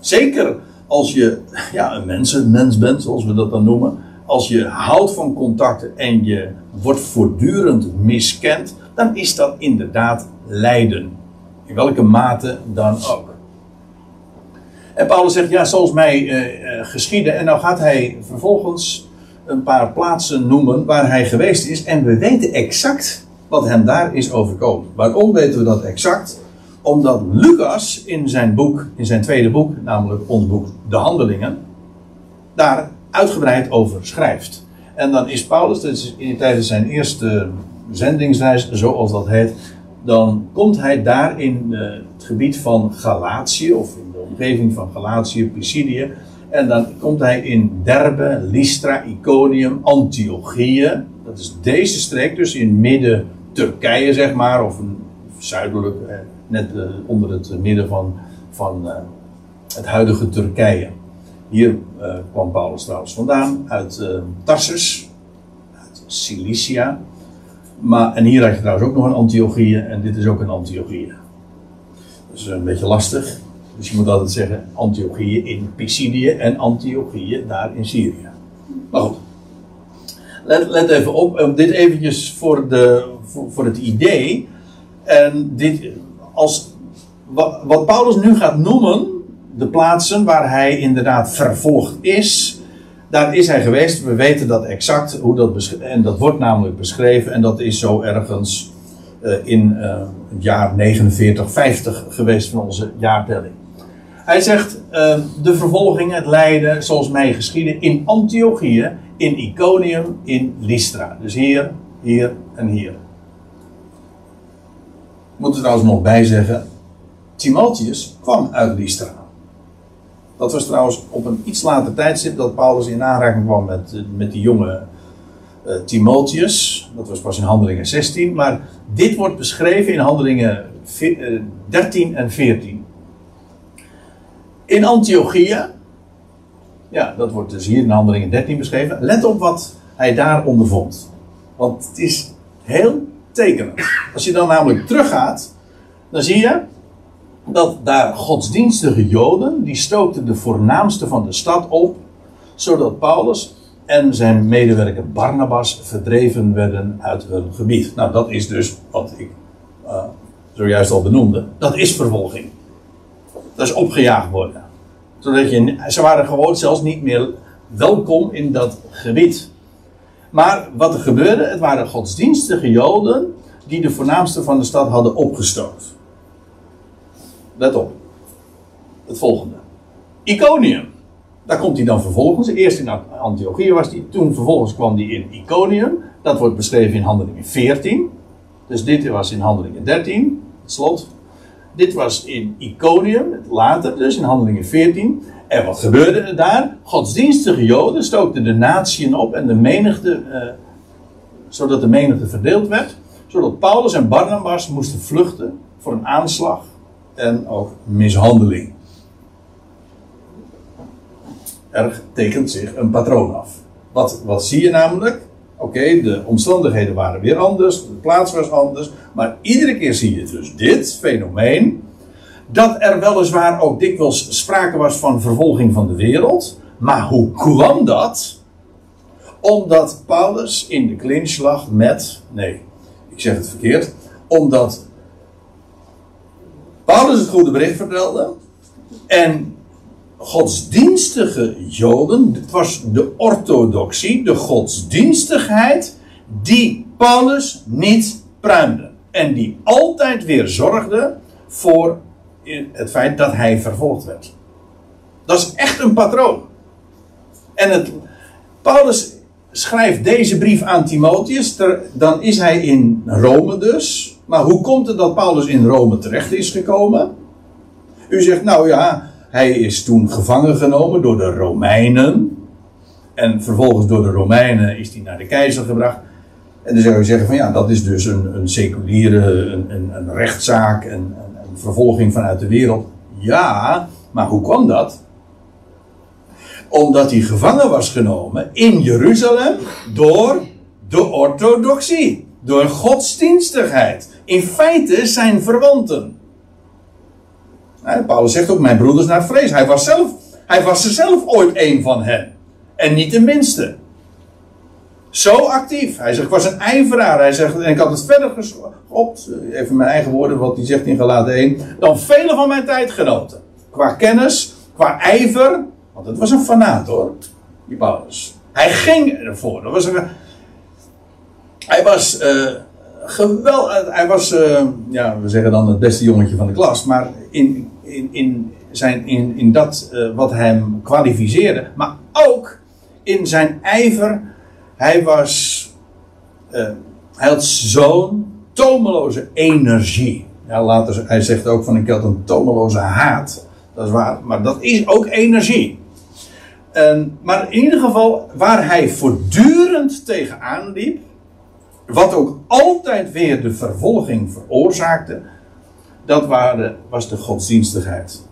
zeker als je ja, een mens, mens bent, zoals we dat dan noemen, als je houdt van contacten en je wordt voortdurend miskend, dan is dat inderdaad lijden. In welke mate dan ook. En Paulus zegt, ja, zoals mij uh, geschieden. En nou gaat hij vervolgens een paar plaatsen noemen waar hij geweest is. En we weten exact wat hem daar is overkomen. Waarom weten we dat exact? Omdat Lucas in zijn boek, in zijn tweede boek, namelijk ons boek De Handelingen, daar uitgebreid over schrijft. En dan is Paulus, is in, tijdens zijn eerste zendingsreis, zoals dat heet, dan komt hij daar in uh, het gebied van Galatië, of in de omgeving van Galatië, Pisidië. En dan komt hij in Derbe, Lystra, Iconium, Antiochië. Dat is deze streek, dus in midden Turkije, zeg maar, of een, zuidelijk, eh, net uh, onder het midden van, van uh, het huidige Turkije. Hier kwam Paulus trouwens vandaan, uit Tarsus, uit Cilicia. Maar, en hier had je trouwens ook nog een Antiochieën en dit is ook een Antiochieën. Dat is een beetje lastig. Dus je moet altijd zeggen Antiochieën in Pisidië en Antiochieën daar in Syrië. Maar goed. Let, let even op, dit eventjes voor, de, voor, het idee. En dit, als, wat, Paulus nu gaat noemen, de plaatsen waar hij inderdaad vervolgd is, daar is hij geweest. We weten dat exact hoe dat En dat wordt namelijk beschreven. En dat is zo ergens uh, in uh, het jaar 4950 geweest van onze jaartelling. Hij zegt: de vervolging, het lijden, zoals mij geschieden in Antiochië, in Iconium, in Lystra. Dus hier, hier en hier. Ik moet er trouwens nog bij zeggen: Timotheus kwam uit Lystra. Dat was trouwens op een iets later tijdstip dat Paulus in aanraking kwam met, eh, met die jonge uh, Timotheus. Dat was pas in Handelingen 16. Maar dit wordt beschreven in Handelingen 13 en 14. In Antiochia. Ja, dat wordt dus hier in Handelingen 13 beschreven. Let op wat hij daar ondervond. Want het is heel tekenend. Als je dan namelijk teruggaat, dan zie je dat daar godsdienstige Joden, die stookten de voornaamste van de stad op, zodat Paulus en zijn medewerker Barnabas verdreven werden uit hun gebied. Nou, dat is dus wat ik uh, zojuist al benoemde. Dat is vervolging. Dat is opgejaagd worden. Zodat je, ze waren gewoon zelfs niet meer welkom in dat gebied. Maar wat er gebeurde, het waren godsdienstige Joden die de voornaamste van de stad hadden opgestoot. Let op. Het volgende. Iconium. Daar komt hij dan vervolgens. Eerst in Antiochië was hij. Toen vervolgens kwam hij in Iconium. Dat wordt beschreven in Handelingen 14. Dus dit was in Handelingen 13. Het slot. Dit was in Iconium. Later dus in Handelingen 14. En wat gebeurde er daar? Godsdienstige Joden stookten de natieën op en de menigte. Eh, zodat de menigte verdeeld werd. Zodat Paulus en Barnabas moesten vluchten voor een aanslag en ook mishandeling er tekent zich een patroon af. Wat, wat zie je namelijk? De omstandigheden waren weer anders, de plaats was anders, maar iedere keer zie je dus dit fenomeen. Dat er weliswaar ook dikwijls sprake was van vervolging van de wereld, maar hoe kwam dat? Omdat Paulus in de clinch lag met, nee, ik zeg het verkeerd, omdat Paulus het goede bericht vertelde en godsdienstige Joden, het was de orthodoxie, de godsdienstigheid, die Paulus niet pruimde. En die altijd weer zorgde voor het feit dat hij vervolgd werd. Dat is echt een patroon. En het, Paulus schrijft deze brief aan Timotheus, dan is hij in Rome dus. Maar hoe komt het dat Paulus in Rome terecht is gekomen? U zegt, nou ja, hij is toen gevangen genomen door de Romeinen. En vervolgens door de Romeinen is hij naar de keizer gebracht. En dan zou je zeggen van ja, dat is dus een, een seculiere, een, een, een rechtszaak, een, een, vervolging vanuit de wereld. Ja, maar hoe kwam dat? Omdat hij gevangen was genomen in Jeruzalem door de orthodoxie, door godsdienstigheid. In feite zijn verwanten. Paulus zegt ook, mijn broeders naar vrees. Hij was, zelf, hij was zelf ooit een van hen. En niet de minste. Zo actief. Hij zegt, ik was een ijveraar. Hij zegt, en ik had het verder geschopt. Even mijn eigen woorden, wat hij zegt in Galaten 1. Dan vele van mijn tijdgenoten. Qua kennis, qua ijver. Want het was een fanaat hoor, die Paulus. Hij ging ervoor. Dat was een, hij was... Uh, geweld, hij was, uh, ja, we zeggen dan het beste jongetje van de klas, maar in, in, in, zijn, in, in dat uh, wat hem kwalificeerde, maar ook in zijn ijver. Hij was, uh, hij had zo'n tomeloze energie. Later, hij zegt ook van ik had een tomeloze haat. Dat is waar, maar dat is ook energie. En, maar in ieder geval, waar hij voortdurend tegenaan liep, wat ook altijd weer de vervolging veroorzaakte, dat was de godsdienstigheid.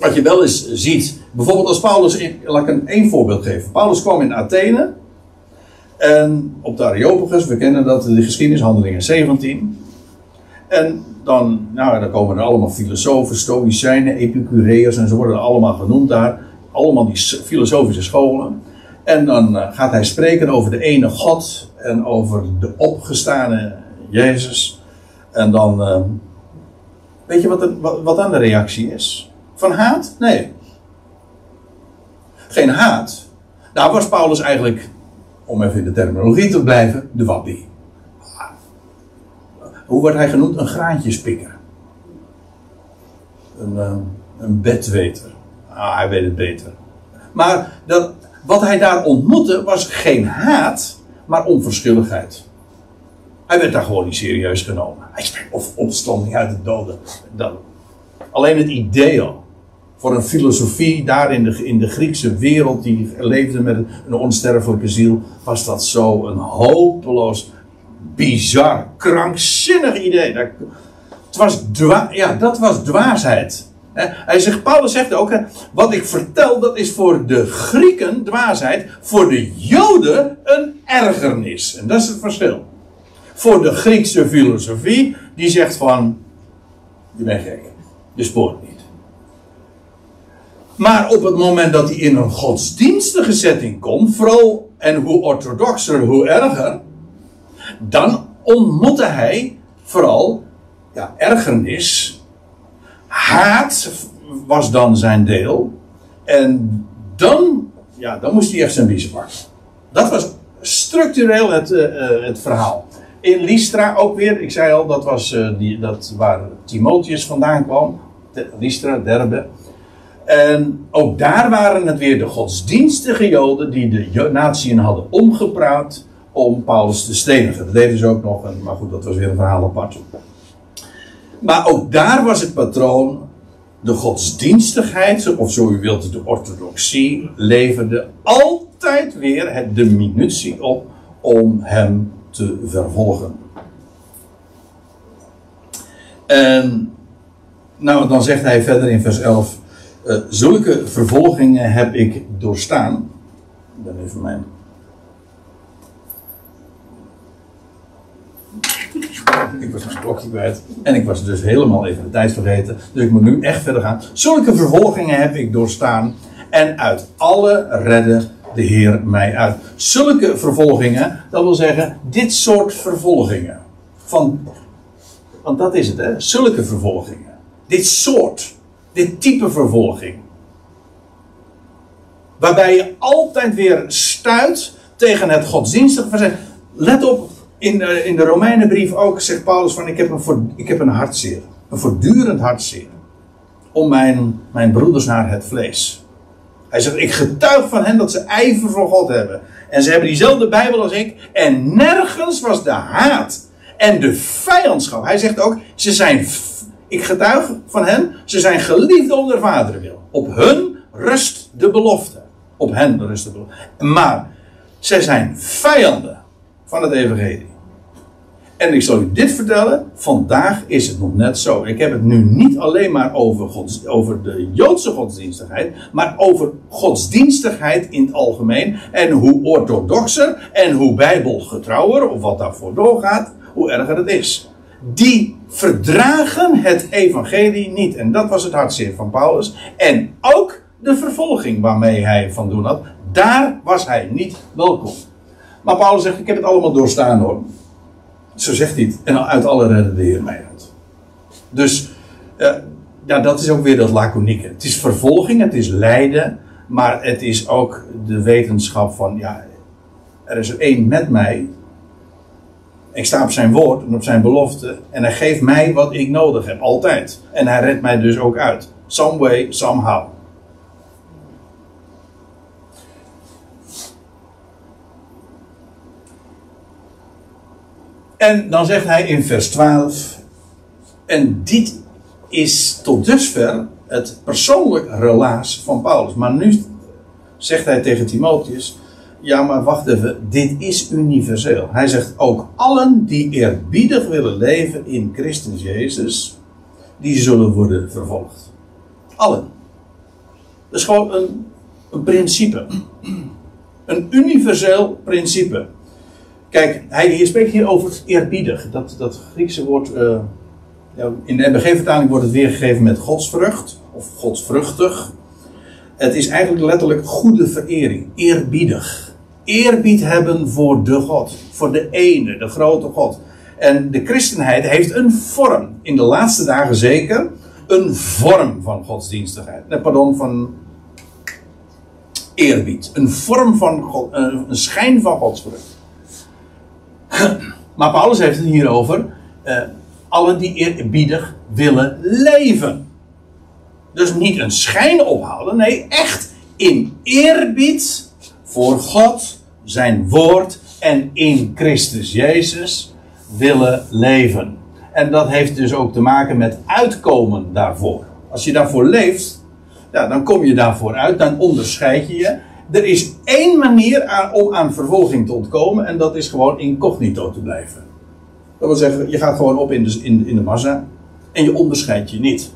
Wat je wel eens ziet, bijvoorbeeld als Paulus, laat ik een één voorbeeld geven. Paulus kwam in Athene, en op de Areopagus, we kennen dat, de geschiedenis, handelingen 17. En dan, nou, dan komen er allemaal filosofen, stoïcijnen, epicureërs en ze worden allemaal genoemd daar. Allemaal die filosofische scholen. En dan eh, gaat hij spreken over de ene God en over de opgestane Jezus. En dan, uh, weet je wat, de, wat, dan de reactie is? Van haat? Nee. Geen haat. Daar was Paulus eigenlijk, om even in de terminologie te blijven, de wappie. Hoe wordt hij genoemd? Een graantjespikker. Een, uh, een bedweter. Ah, hij weet het beter. Maar dat, wat hij daar ontmoette was geen haat, maar onverschilligheid. Hij werd daar gewoon niet serieus genomen. Hij spreekt of opstanding uit de doden. Dat. Alleen het idee al. Voor een filosofie daar in de, in de Griekse wereld die leefde met een onsterfelijke ziel, was dat zo een hopeloos, bizar, krankzinnig idee. Dat, het was ja, dat was dwaasheid. Hij zegt, Paulus zegt ook, wat ik vertel, dat is voor de Grieken dwaasheid, voor de Joden een ergernis. En dat is het verschil. Voor de Griekse filosofie, die zegt van, je bent gek, je spoort niet. Maar op het moment dat hij in een godsdienstige setting komt, vooral en hoe orthodoxer, hoe erger, dan ontmoette hij vooral ja, ergernis. Haat was dan zijn deel. En dan, ja, dan moest hij echt zijn biezen pakken. Dat was structureel het, uh, het verhaal. In Lystra ook weer, ik zei al, dat was uh, die, dat waar Timotheus vandaan kwam. Lystra, Derbe. En ook daar waren het weer de godsdienstige Joden die de natieën hadden omgepraat om Paulus te stenigen. Dat deden ze ook nog, maar goed, dat was weer een verhaal apart. Maar ook daar was het patroon, de godsdienstigheid, of zo u wilt, de orthodoxie, leverde altijd weer het, de minutie op om hem te vervolgen. En nou, dan zegt hij verder in vers 11: uh, Zulke vervolgingen heb ik doorstaan. Dan even mijn. Ik was mijn klokje kwijt. En ik was dus helemaal even de tijd vergeten. Dus ik moet nu echt verder gaan. Zulke vervolgingen heb ik doorstaan. En uit alle redden de Heer mij uit. Zulke vervolgingen, dat wil zeggen, dit soort vervolgingen. Van, want dat is het, hè? Zulke vervolgingen. Dit soort, dit type vervolging. Waarbij je altijd weer stuit tegen het godsdienstige verzet. Let op, in de, in de Romeinenbrief ook zegt Paulus van ik heb een, ik heb een hartzeer. Een voortdurend hartzeer. Om mijn, mijn broeders naar het vlees. Hij zegt, ik getuig van hen dat ze ijver voor God hebben. En ze hebben diezelfde Bijbel als ik. En nergens was de haat en de vijandschap. Hij zegt ook, ze zijn, ik getuig van hen, ze zijn geliefd om de Vader wil. Op hun rust de belofte. Op hen rust de belofte. Maar, zij zijn vijanden van het evangelie. En ik zal u dit vertellen, vandaag is het nog net zo. Ik heb het nu niet alleen maar over, gods, over de Joodse godsdienstigheid, maar over godsdienstigheid in het algemeen. En hoe orthodoxer en hoe bijbelgetrouwer, of wat daarvoor doorgaat, hoe erger het is. Die verdragen het evangelie niet. En dat was het hartzeer van Paulus. En ook de vervolging waarmee hij van doen had, daar was hij niet welkom. Maar Paulus zegt, ik heb het allemaal doorstaan hoor. Zo zegt hij. En uit alle redden de Heer mij uit. Dus uh, ja, dat is ook weer dat laconieke. Het is vervolging, het is lijden. Maar het is ook de wetenschap van, ja, er is er één met mij. Ik sta op zijn woord en op zijn belofte. En hij geeft mij wat ik nodig heb, altijd. En hij redt mij dus ook uit. Some way, somehow. En dan zegt hij in vers 12. En dit is tot dusver het persoonlijk relaas van Paulus. Maar nu zegt hij tegen Timotheus. Ja, maar wacht even, dit is universeel. Hij zegt ook allen die eerbiedig willen leven in Christus Jezus, die zullen worden vervolgd. Allen. Dat is gewoon een, een principe. Een universeel principe. Kijk, hij spreekt hier over het eerbiedig. Dat, dat Griekse woord. Uh, in de MBG-vertaling wordt het weergegeven met godsvrucht. Of godsvruchtig. Het is eigenlijk letterlijk goede verering. Eerbiedig. Eerbied hebben voor de God. Voor de ene, de grote God. En de christenheid heeft een vorm. In de laatste dagen zeker. Een vorm van godsdienstigheid. Nee, pardon, van eerbied. Een vorm van God, een schijn van godsvrucht. Maar Paulus heeft het hier over uh, allen die eerbiedig willen leven. Dus niet een schijn ophouden, nee, echt in eerbied voor God, zijn woord en in Christus Jezus willen leven. En dat heeft dus ook te maken met uitkomen daarvoor. Als je daarvoor leeft, ja, dan kom je daarvoor uit, dan onderscheid je je. Er is één manier om aan vervolging te ontkomen en dat is gewoon incognito te blijven. Dat wil zeggen, je gaat gewoon op in de, in, de massa en je onderscheidt je niet.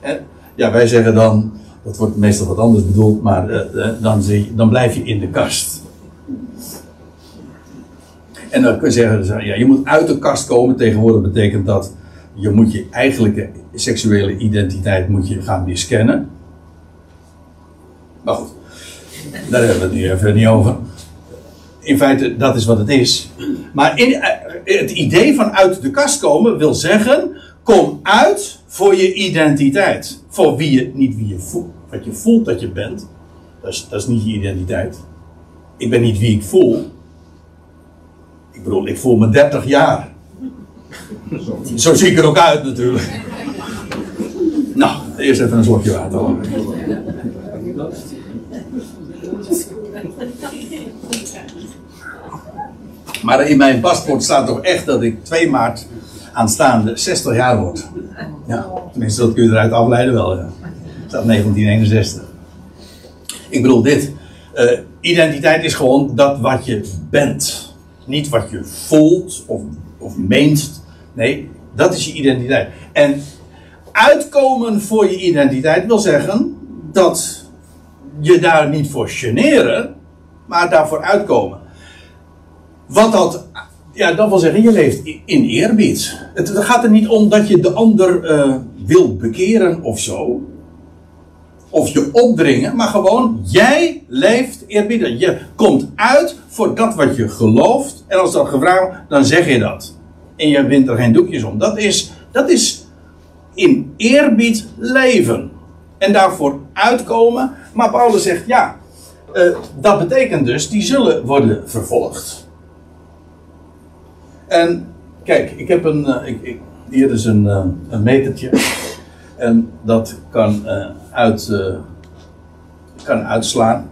En, ja, wij zeggen dan, dat wordt meestal wat anders bedoeld, maar uh, dan, je, dan blijf je in de kast. En dan kun je zeggen, ja, je moet uit de kast komen. Tegenwoordig betekent dat je moet je eigenlijke seksuele identiteit moet je gaan miskennen. Maar goed, daar hebben we het nu even niet over. in feite, dat is wat het is. Maar in, eh, het idee van uit de kast komen wil zeggen: kom uit voor je identiteit. Voor wie je, niet wie je voelt, wat je voelt dat je bent. Dat is, dat is niet je identiteit. Ik ben niet wie ik voel. Ik bedoel, ik voel me 30 jaar. Zo zie ik er ook uit natuurlijk. Nou, eerst even een slokje water. Maar in mijn paspoort staat toch echt dat ik 2 maart aanstaande 60 jaar word. Ja, tenminste, dat kun je eruit afleiden wel. Ja. staat 1961. Ik bedoel dit. Uh, identiteit is gewoon dat wat je bent. Niet wat je voelt of, of meent. Nee, dat is je identiteit. En uitkomen voor je identiteit wil zeggen dat je daar niet voor generen, maar daarvoor uitkomen. Wat dat, ja, dat wil zeggen, je leeft in eerbied. Het, gaat er niet om dat je de ander uh, wil bekeren of zo. Of je opdringen, maar gewoon, jij leeft eerbiedig. Je komt uit voor dat wat je gelooft. En als dat gevraagd wordt, dan zeg je dat. En je wint er geen doekjes om. Dat is, dat is in eerbied leven. En daarvoor uitkomen. Maar Paulus zegt, ja, uh, dat betekent dus, die zullen worden vervolgd. En kijk, ik heb een. Uh, ik, ik, hier is een, uh, een metertje. En dat kan, uh, uit, kan uitslaan.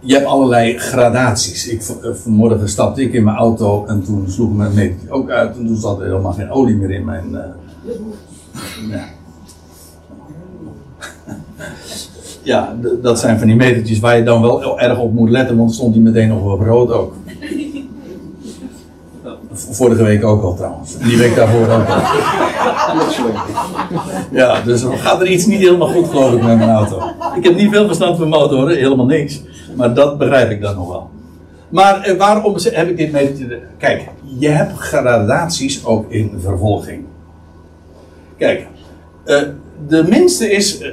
Je hebt allerlei gradaties. Ik, vanmorgen stapte ik in mijn auto en toen sloeg mijn metertje ook uit. En toen zat er helemaal geen olie meer in mijn. ja. ja, dat zijn van die metertjes waar je dan wel erg op moet letten, want stond die meteen nog op rood ook. Vorige week ook al trouwens. En die week daarvoor ook al. Ja, dus gaat er iets niet helemaal goed geloof ik met mijn auto. Ik heb niet veel verstand van motoren, helemaal niks. Maar dat begrijp ik dan nog wel. Maar eh, waarom heb ik dit mee? Kijk, je hebt gradaties ook in vervolging. Kijk, eh, de minste is, eh,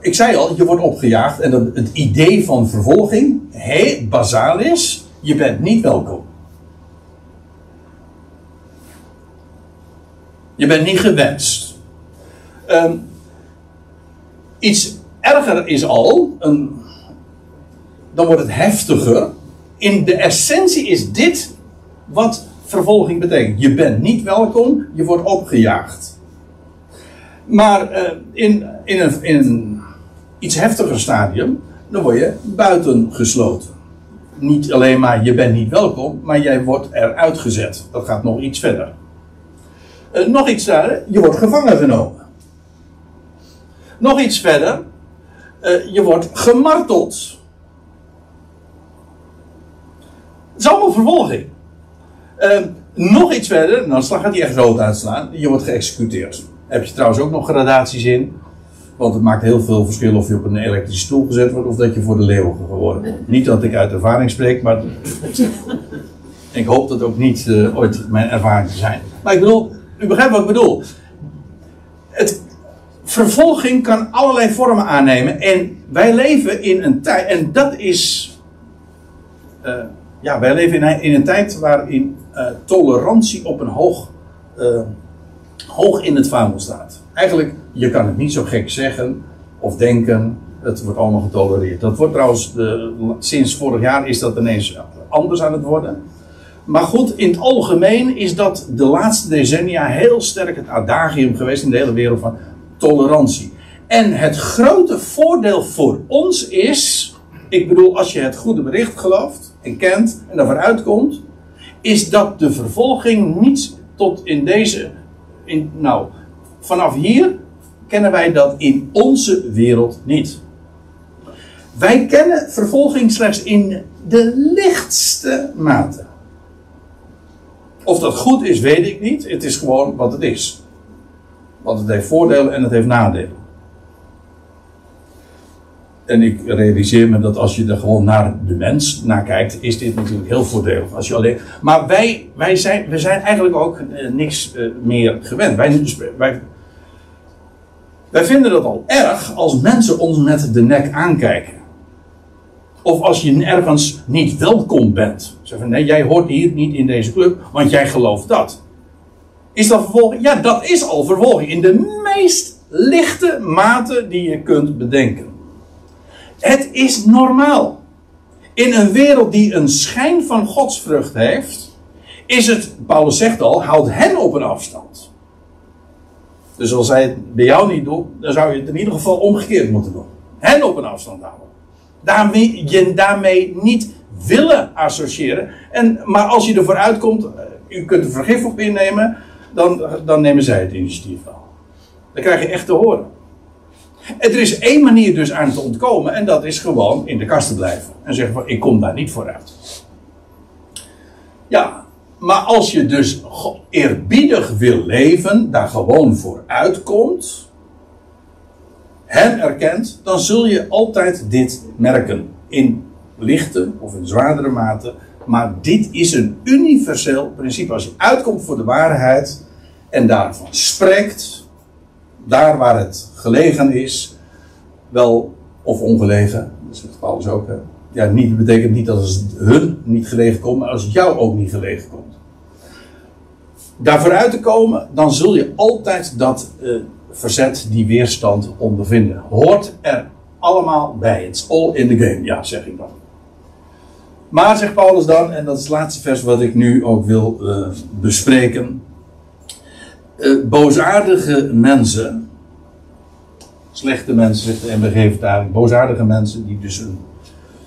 ik zei al, je wordt opgejaagd en het idee van vervolging, heel bazaal is, je bent niet welkom. Je bent niet gewenst. Um, iets erger is al, een, dan wordt het heftiger. In de essentie is dit wat vervolging betekent. Je bent niet welkom, je wordt opgejaagd. Maar uh, in, in, een, in een iets heftiger stadium, dan word je buitengesloten. Niet alleen maar je bent niet welkom, maar jij wordt eruit gezet. Dat gaat nog iets verder. Uh, nog iets verder, je wordt gevangen genomen. Nog iets verder, uh, je wordt gemarteld. Het is allemaal vervolging. Uh, nog iets verder, nou, dan gaat hij echt rood uitslaan. Je wordt geëxecuteerd. Daar heb je trouwens ook nog gradaties in. Want het maakt heel veel verschil of je op een elektrische stoel gezet wordt of dat je voor de leeuw geworden wordt. Niet dat ik uit ervaring spreek, maar ik hoop dat ook niet ooit mijn ervaring te zijn. Maar ik bedoel, u begrijpt wat ik bedoel. Het, vervolging kan allerlei vormen aannemen. En wij leven in een tijd, en dat is. Uh, ja, wij leven in, een tijd waarin uh, tolerantie op een hoog, uh, hoog in het vaandel staat. Eigenlijk, je kan het niet zo gek zeggen of denken. Het wordt allemaal getolereerd. Dat wordt trouwens, sinds vorig jaar is dat ineens anders aan het worden. Maar goed, in het algemeen is dat de laatste decennia heel sterk het adagium geweest in de hele wereld van tolerantie. En het grote voordeel voor ons is, ik bedoel, als je het goede bericht gelooft en kent en daarvoor uitkomt, is dat de vervolging niet tot in deze, in, nou, vanaf hier kennen wij dat in onze wereld niet. Wij kennen vervolging slechts in de lichtste mate. Of dat goed is, weet ik niet. Het is gewoon wat het is. Want het heeft voordelen en het heeft nadelen. En ik realiseer me dat als je er gewoon naar de mens naar kijkt, is dit natuurlijk heel voordelig. Als je alleen, maar wij, wij, zijn, wij zijn eigenlijk ook eh, niks eh, meer gewend. Wij, wij, wij vinden dat al erg als mensen ons met de nek aankijken. Of als je ergens niet welkom bent. Zeg van nee, jij hoort hier niet in deze club, want jij gelooft dat. Is dat vervolging? Ja, dat is al vervolging. In de meest lichte mate die je kunt bedenken. Het is normaal. In een wereld die een schijn van godsvrucht heeft, is het, Paulus zegt al, houd hen op een afstand. Dus als hij het bij jou niet doet, dan zou je het in ieder geval omgekeerd moeten doen. Hen op een afstand houden. Daarmee, je daarmee niet willen associëren. En, maar als je ervoor uitkomt, eh, u kunt er vergif op innemen, dan, dan nemen zij het initiatief wel. Dan krijg je echt te horen. En er is één manier dus aan te ontkomen, en dat is gewoon in de kast te blijven. En zeggen van, ik kom daar niet vooruit. Ja, maar als je dus eerbiedig wil leven, daar gewoon voor uitkomt, hem erkent, dan zul je altijd dit merken. In lichte of in zwaardere mate. Maar dit is een universeel principe. Als je uitkomt voor de waarheid en daarvan spreekt, daar waar het gelegen is, wel of ongelegen, dat zegt Paulus ook. Hè? Ja, niet, betekent niet dat het hun niet gelegen komt, maar als het jou ook niet gelegen komt. Daar vooruit te komen, dan zul je altijd dat uh, verzet, die weerstand ondervinden. Hoort er allemaal bij. It's all in the game, ja, zeg ik dan. Maar, zegt Paulus dan, en dat is het laatste vers wat ik nu ook wil uh, bespreken. Uh, boosaardige mensen, slechte mensen, zegt de MBG-vertaling, boosaardige mensen die dus een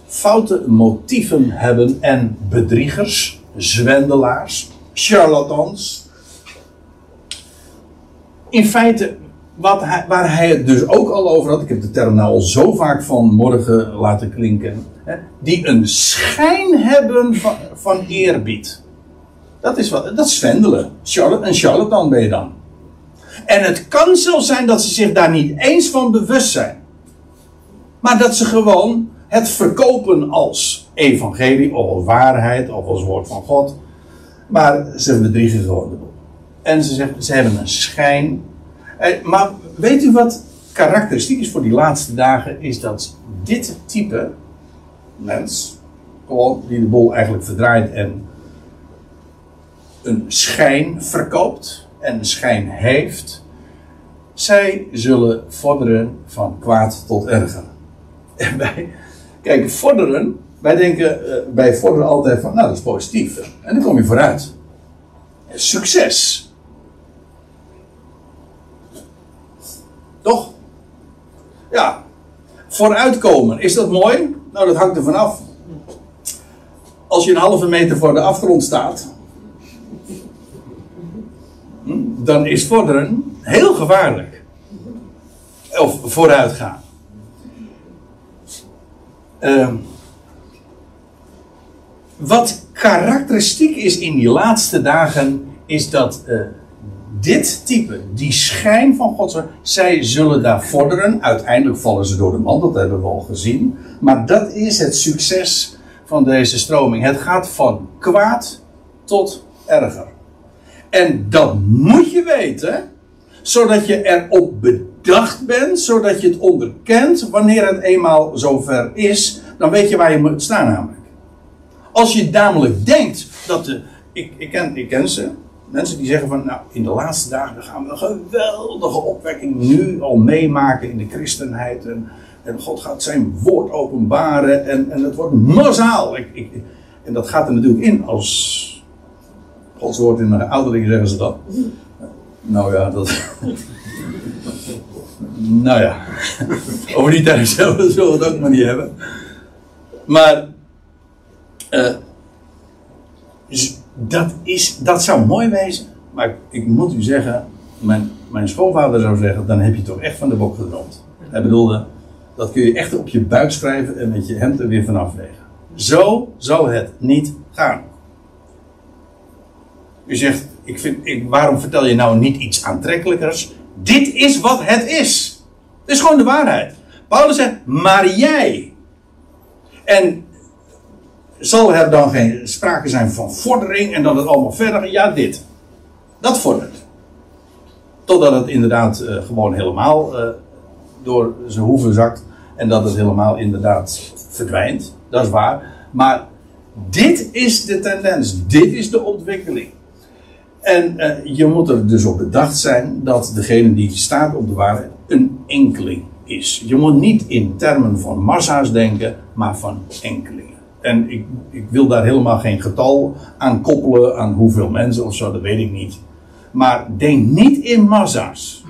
foute motieven hebben en bedriegers, zwendelaars, charlatans. In feite wat waar hij het dus ook al over had, ik heb de term nou al zo vaak vanmorgen laten klinken, hè, die een schijn hebben van, van eerbied. Dat is, wat, dat is. Charlotte, en charlatan ben je dan. En het kan zelfs zijn dat ze zich daar niet eens van bewust zijn. Maar dat ze gewoon het verkopen als evangelie, of als waarheid, of als woord van God. Maar ze bedriegen gewoon de boel. En ze, zeggen, ze hebben een schijn maar weet u wat karakteristiek is voor die laatste dagen? Is dat dit type mens, die de bol eigenlijk verdraait en een schijn verkoopt en een schijn heeft, zij zullen vorderen van kwaad tot erger. En kijk, vorderen, wij denken bij vorderen altijd van, nou dat is positief. En dan kom je vooruit. Succes. Toch? Ja. Vooruitkomen, is dat mooi? Nou, dat hangt er vanaf. Als je een halve meter voor de afgrond staat, dan is vorderen heel gevaarlijk. Of vooruitgaan. Uh, wat karakteristiek is in die laatste dagen, is dat uh, dit type, die schijn van God, zij zullen daar vorderen. Uiteindelijk vallen ze door de man, dat hebben we al gezien. Maar dat is het succes van deze stroming. Het gaat van kwaad tot erger. En dat moet je weten, zodat je erop bedacht bent, zodat je het onderkent wanneer het eenmaal zover is. Dan weet je waar je moet staan namelijk. Als je namelijk denkt dat de. Ik, ik, ken, ik ken ze, mensen die zeggen van, nou, in de laatste dagen gaan we een geweldige opwekking nu al meemaken in de christenheid. En, en God gaat zijn woord openbaren en, en het wordt massaal. Ik, ik, en dat gaat er natuurlijk in als Gods woord in de ouderling zeggen ze dat. Nou ja, dat... nou ja, over die tijd zullen we het ook maar niet hebben. Maar... Uh, dat, is, dat zou mooi wezen. Maar ik moet u zeggen, mijn, mijn schoonvader zou zeggen, dan heb je toch echt van de bok gedroomd. Hij bedoelde, dat kun je echt op je buik schrijven en met je hemd er weer vanaf wegen. Zo zal het niet gaan. U zegt, ik vind, ik, waarom vertel je nou niet iets aantrekkelijkers? Dit is wat het is. Het is gewoon de waarheid. Paulus zegt, maar jij. En zal er dan geen sprake zijn van vordering en dat het allemaal verder? Ja, dit. Dat vordert. Totdat het inderdaad uh, gewoon helemaal uh, door zijn hoeven zakt en dat het helemaal inderdaad verdwijnt. Dat is waar. Maar dit is de tendens. Dit is de ontwikkeling. En uh, je moet er dus op bedacht zijn dat degene die staat op de waarheid een enkeling is. Je moet niet in termen van massa's denken, maar van enkelingen. En ik, ik wil daar helemaal geen getal aan koppelen aan hoeveel mensen of zo, dat weet ik niet. Maar denk niet in massa's.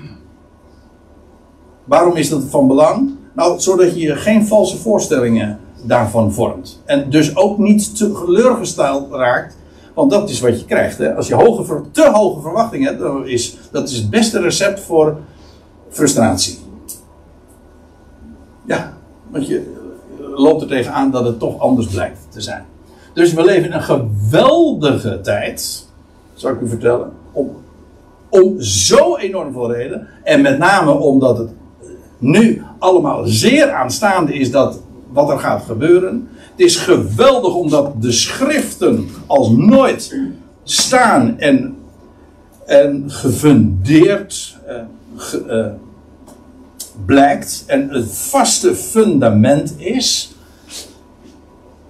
Waarom is dat van belang? Nou, zodat je geen valse voorstellingen daarvan vormt. En dus ook niet te teleurgesteld raakt. Want dat is wat je krijgt. Hè? Als je hoge, te hoge verwachtingen hebt, dan is dat is het beste recept voor frustratie. Ja, want je loopt er tegenaan dat het toch anders blijkt te zijn. Dus we leven een geweldige tijd, zal ik u vertellen, om, om zo enorm veel reden. En met name omdat het nu allemaal zeer aanstaande is dat wat er gaat gebeuren. Het is geweldig omdat de schriften als nooit staan en, en gefundeerd uh, blijkt en het vaste fundament is.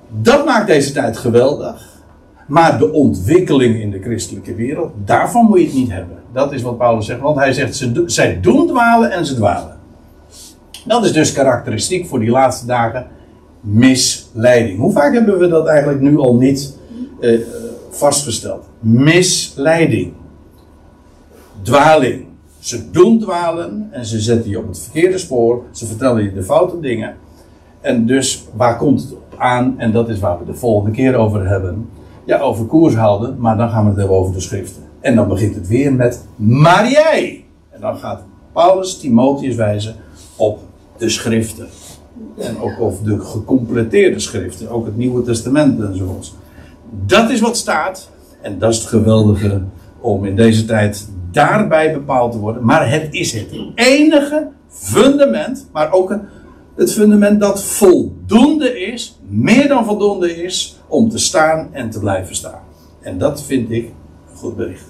Dat maakt deze tijd geweldig. Maar de ontwikkeling in de christelijke wereld, daarvan moet je het niet hebben. Dat is wat Paulus zegt, want hij zegt, ze, zij doen dwalen en ze dwalen. Dat is dus karakteristiek voor die laatste dagen misleiding. Hoe vaak hebben we dat eigenlijk nu al niet eh, vastgesteld? Misleiding. Dwaling. Ze doen dwalen en ze zetten je op het verkeerde spoor. Ze vertellen je de foute dingen. En dus waar komt het op aan? En dat is waar we de volgende keer over hebben. Ja, over koers houden, maar dan gaan we het hebben over de schriften. En dan begint het weer met maar jij. En dan gaat Paulus Timotheus wijzen op de schriften. En ook of de gecompleteerde schriften, ook het Nieuwe Testament enzovoorts. Dat is wat staat. En dat is het geweldige om in deze tijd daarbij bepaald te worden. Maar het is het enige fundament, maar ook het fundament dat voldoende is, meer dan voldoende is, om te staan en te blijven staan. En dat vind ik een goed bericht.